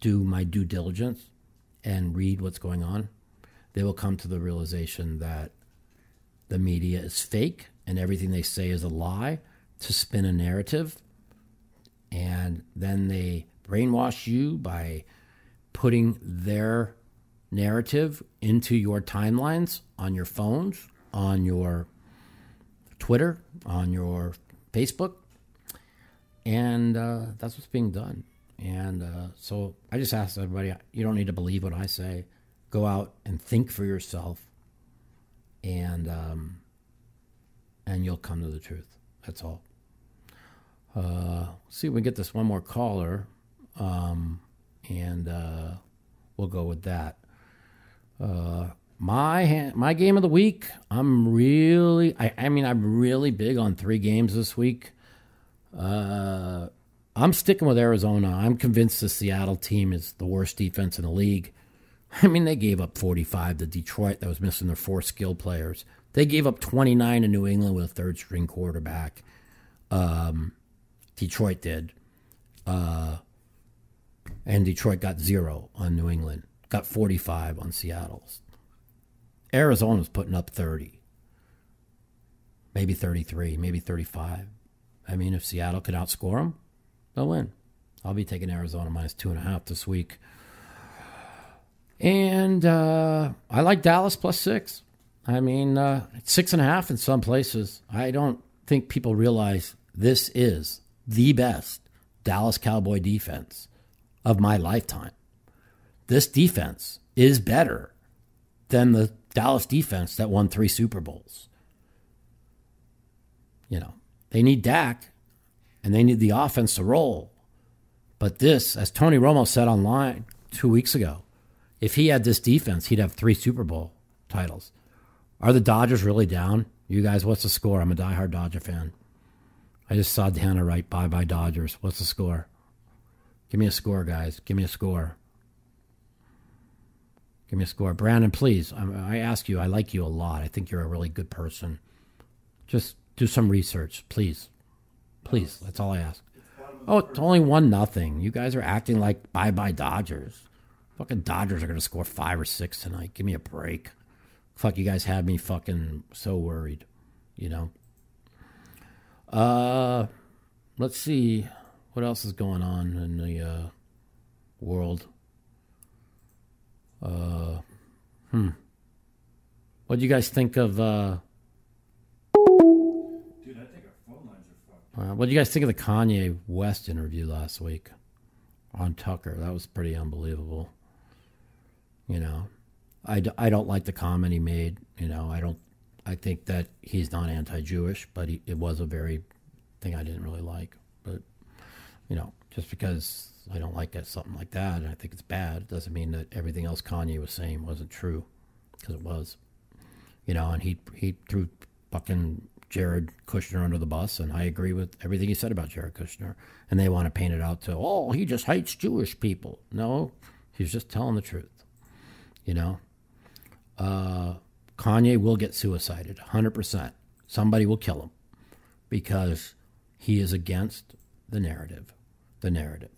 do my due diligence and read what's going on, they will come to the realization that the media is fake and everything they say is a lie to spin a narrative. And then they brainwash you by putting their narrative into your timelines on your phones, on your Twitter, on your Facebook. And uh, that's what's being done. And uh, so I just ask everybody you don't need to believe what I say. Go out and think for yourself, and um, and you'll come to the truth. That's all. Uh, see if we get this one more caller, um, and uh, we'll go with that. Uh, my ha- my game of the week. I'm really. I, I mean, I'm really big on three games this week. Uh, I'm sticking with Arizona. I'm convinced the Seattle team is the worst defense in the league. I mean, they gave up 45 to Detroit that was missing their four skill players. They gave up 29 to New England with a third string quarterback. Um, Detroit did. Uh, and Detroit got zero on New England, got 45 on Seattle's. Arizona's putting up 30, maybe 33, maybe 35. I mean, if Seattle could outscore them, they'll win. I'll be taking Arizona minus two and a half this week. And uh, I like Dallas plus six. I mean, uh, six and a half in some places. I don't think people realize this is the best Dallas Cowboy defense of my lifetime. This defense is better than the Dallas defense that won three Super Bowls. You know, they need Dak and they need the offense to roll. But this, as Tony Romo said online two weeks ago, if he had this defense, he'd have three Super Bowl titles. Are the Dodgers really down? You guys, what's the score? I'm a diehard Dodger fan. I just saw Dana write bye bye Dodgers. What's the score? Give me a score, guys. Give me a score. Give me a score. Brandon, please. I, I ask you, I like you a lot. I think you're a really good person. Just do some research, please. Please. That's all I ask. Oh, it's only one nothing. You guys are acting like bye bye Dodgers. Fucking Dodgers are to score five or six tonight. Give me a break. Fuck, you guys had me fucking so worried, you know? Uh, let's see what else is going on in the uh, world. Uh, hmm. What do you guys think of? Uh, uh, what do you guys think of the Kanye West interview last week on Tucker? That was pretty unbelievable. You know, I, d- I don't like the comment he made. You know, I don't. I think that he's not anti-Jewish, but he, it was a very thing I didn't really like. But you know, just because I don't like it, something like that, and I think it's bad, it doesn't mean that everything else Kanye was saying wasn't true, because it was. You know, and he he threw fucking Jared Kushner under the bus, and I agree with everything he said about Jared Kushner. And they want to paint it out to, oh, he just hates Jewish people. No, he's just telling the truth. You know, uh, Kanye will get suicided, hundred percent. Somebody will kill him because he is against the narrative. The narrative.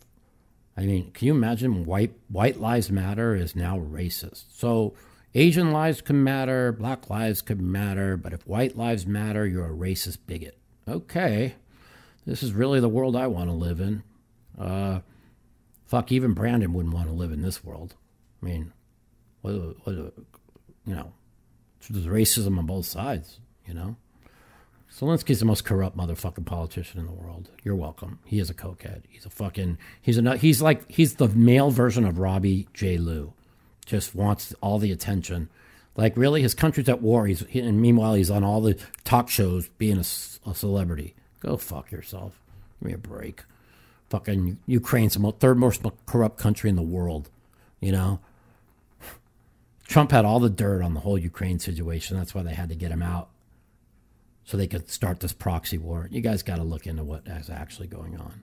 I mean, can you imagine white white lives matter is now racist. So Asian lives can matter, black lives could matter, but if white lives matter, you're a racist bigot. Okay. this is really the world I want to live in. Uh, fuck, even Brandon wouldn't want to live in this world. I mean, what, what, you know, there's racism on both sides, you know? Zelensky's the most corrupt motherfucking politician in the world. You're welcome. He is a cokehead. He's a fucking. He's a. He's like he's the male version of Robbi J. Lew. Just wants all the attention. Like really, his country's at war. He's he, and meanwhile he's on all the talk shows being a, a celebrity. Go fuck yourself. Give me a break. Fucking Ukraine's the third most corrupt country in the world. You know. Trump had all the dirt on the whole Ukraine situation. That's why they had to get him out so they could start this proxy war. You guys got to look into what is actually going on.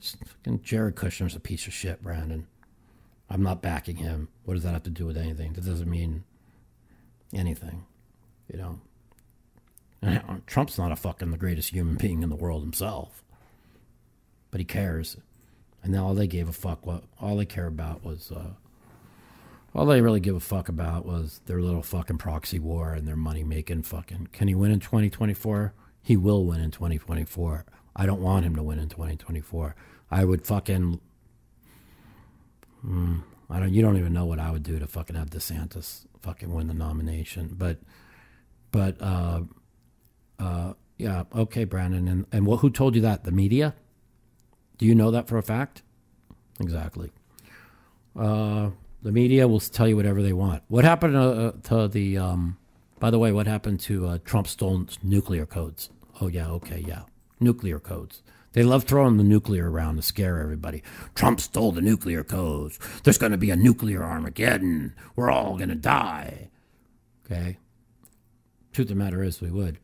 Fucking Jared Kushner's a piece of shit, Brandon. I'm not backing him. What does that have to do with anything? That doesn't mean anything, you know. Trump's not a fucking the greatest human being in the world himself, but he cares. And then all they gave a fuck. What all they care about was uh, all they really give a fuck about was their little fucking proxy war and their money making fucking. Can he win in 2024? He will win in 2024. I don't want him to win in 2024. I would fucking. Mm, I don't. You don't even know what I would do to fucking have DeSantis fucking win the nomination. But, but, uh, uh, yeah, okay, Brandon. And and what? Who told you that? The media? Do you know that for a fact? Exactly. Uh, the media will tell you whatever they want. What happened to, uh, to the? Um, by the way, what happened to uh, Trump stolen nuclear codes? Oh yeah, okay, yeah, nuclear codes. They love throwing the nuclear around to scare everybody. Trump stole the nuclear codes. There's going to be a nuclear Armageddon. We're all going to die. Okay. Truth of the matter is, we would.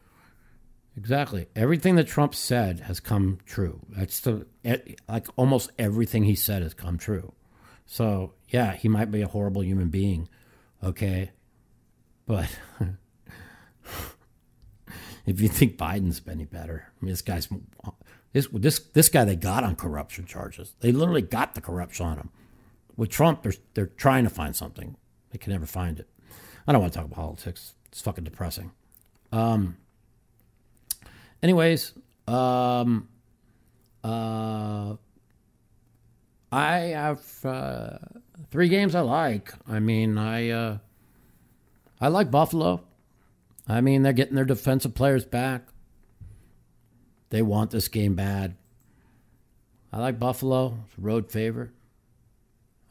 Exactly. Everything that Trump said has come true. That's the like almost everything he said has come true. So, yeah, he might be a horrible human being, okay? But if you think Biden's any better, I mean, this guy's this this this guy they got on corruption charges. They literally got the corruption on him. With Trump, they're they're trying to find something. They can never find it. I don't want to talk about politics. It's fucking depressing. Um. Anyways, um, uh, I have uh, three games I like. I mean, I uh, I like Buffalo. I mean, they're getting their defensive players back. They want this game bad. I like Buffalo. It's a road favorite.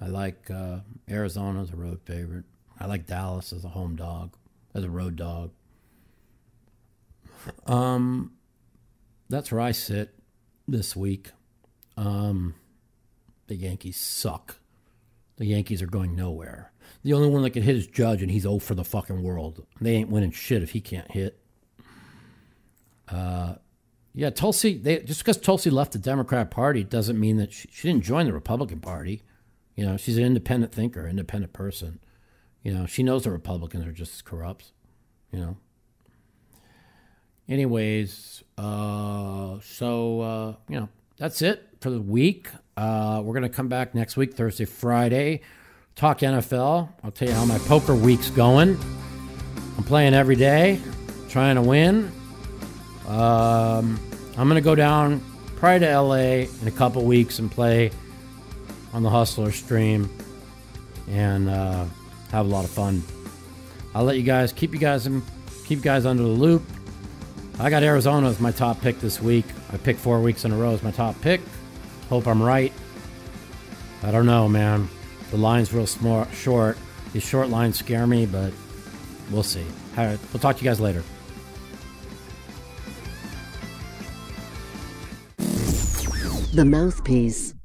I like uh, Arizona as a road favorite. I like Dallas as a home dog, as a road dog. Um, that's where I sit this week. Um, the Yankees suck. The Yankees are going nowhere. The only one that can hit is Judge, and he's 0 for the fucking world. They ain't winning shit if he can't hit. Uh, yeah, Tulsi. They, just because Tulsi left the Democrat Party doesn't mean that she, she didn't join the Republican Party. You know, she's an independent thinker, independent person. You know, she knows the Republicans are just corrupt. You know. Anyways, uh, so uh, you know that's it for the week. Uh, we're to come back next week, Thursday, Friday, talk NFL. I'll tell you how my poker week's going. I'm playing every day, trying to win. Um, I'm going to go down probably to LA in a couple weeks and play on the Hustler stream and uh, have a lot of fun. I'll let you guys keep you guys keep you guys under the loop. I got Arizona as my top pick this week. I picked four weeks in a row as my top pick. Hope I'm right. I don't know, man. The line's real smart, short. These short lines scare me, but we'll see. Right, we'll talk to you guys later. The Mouthpiece.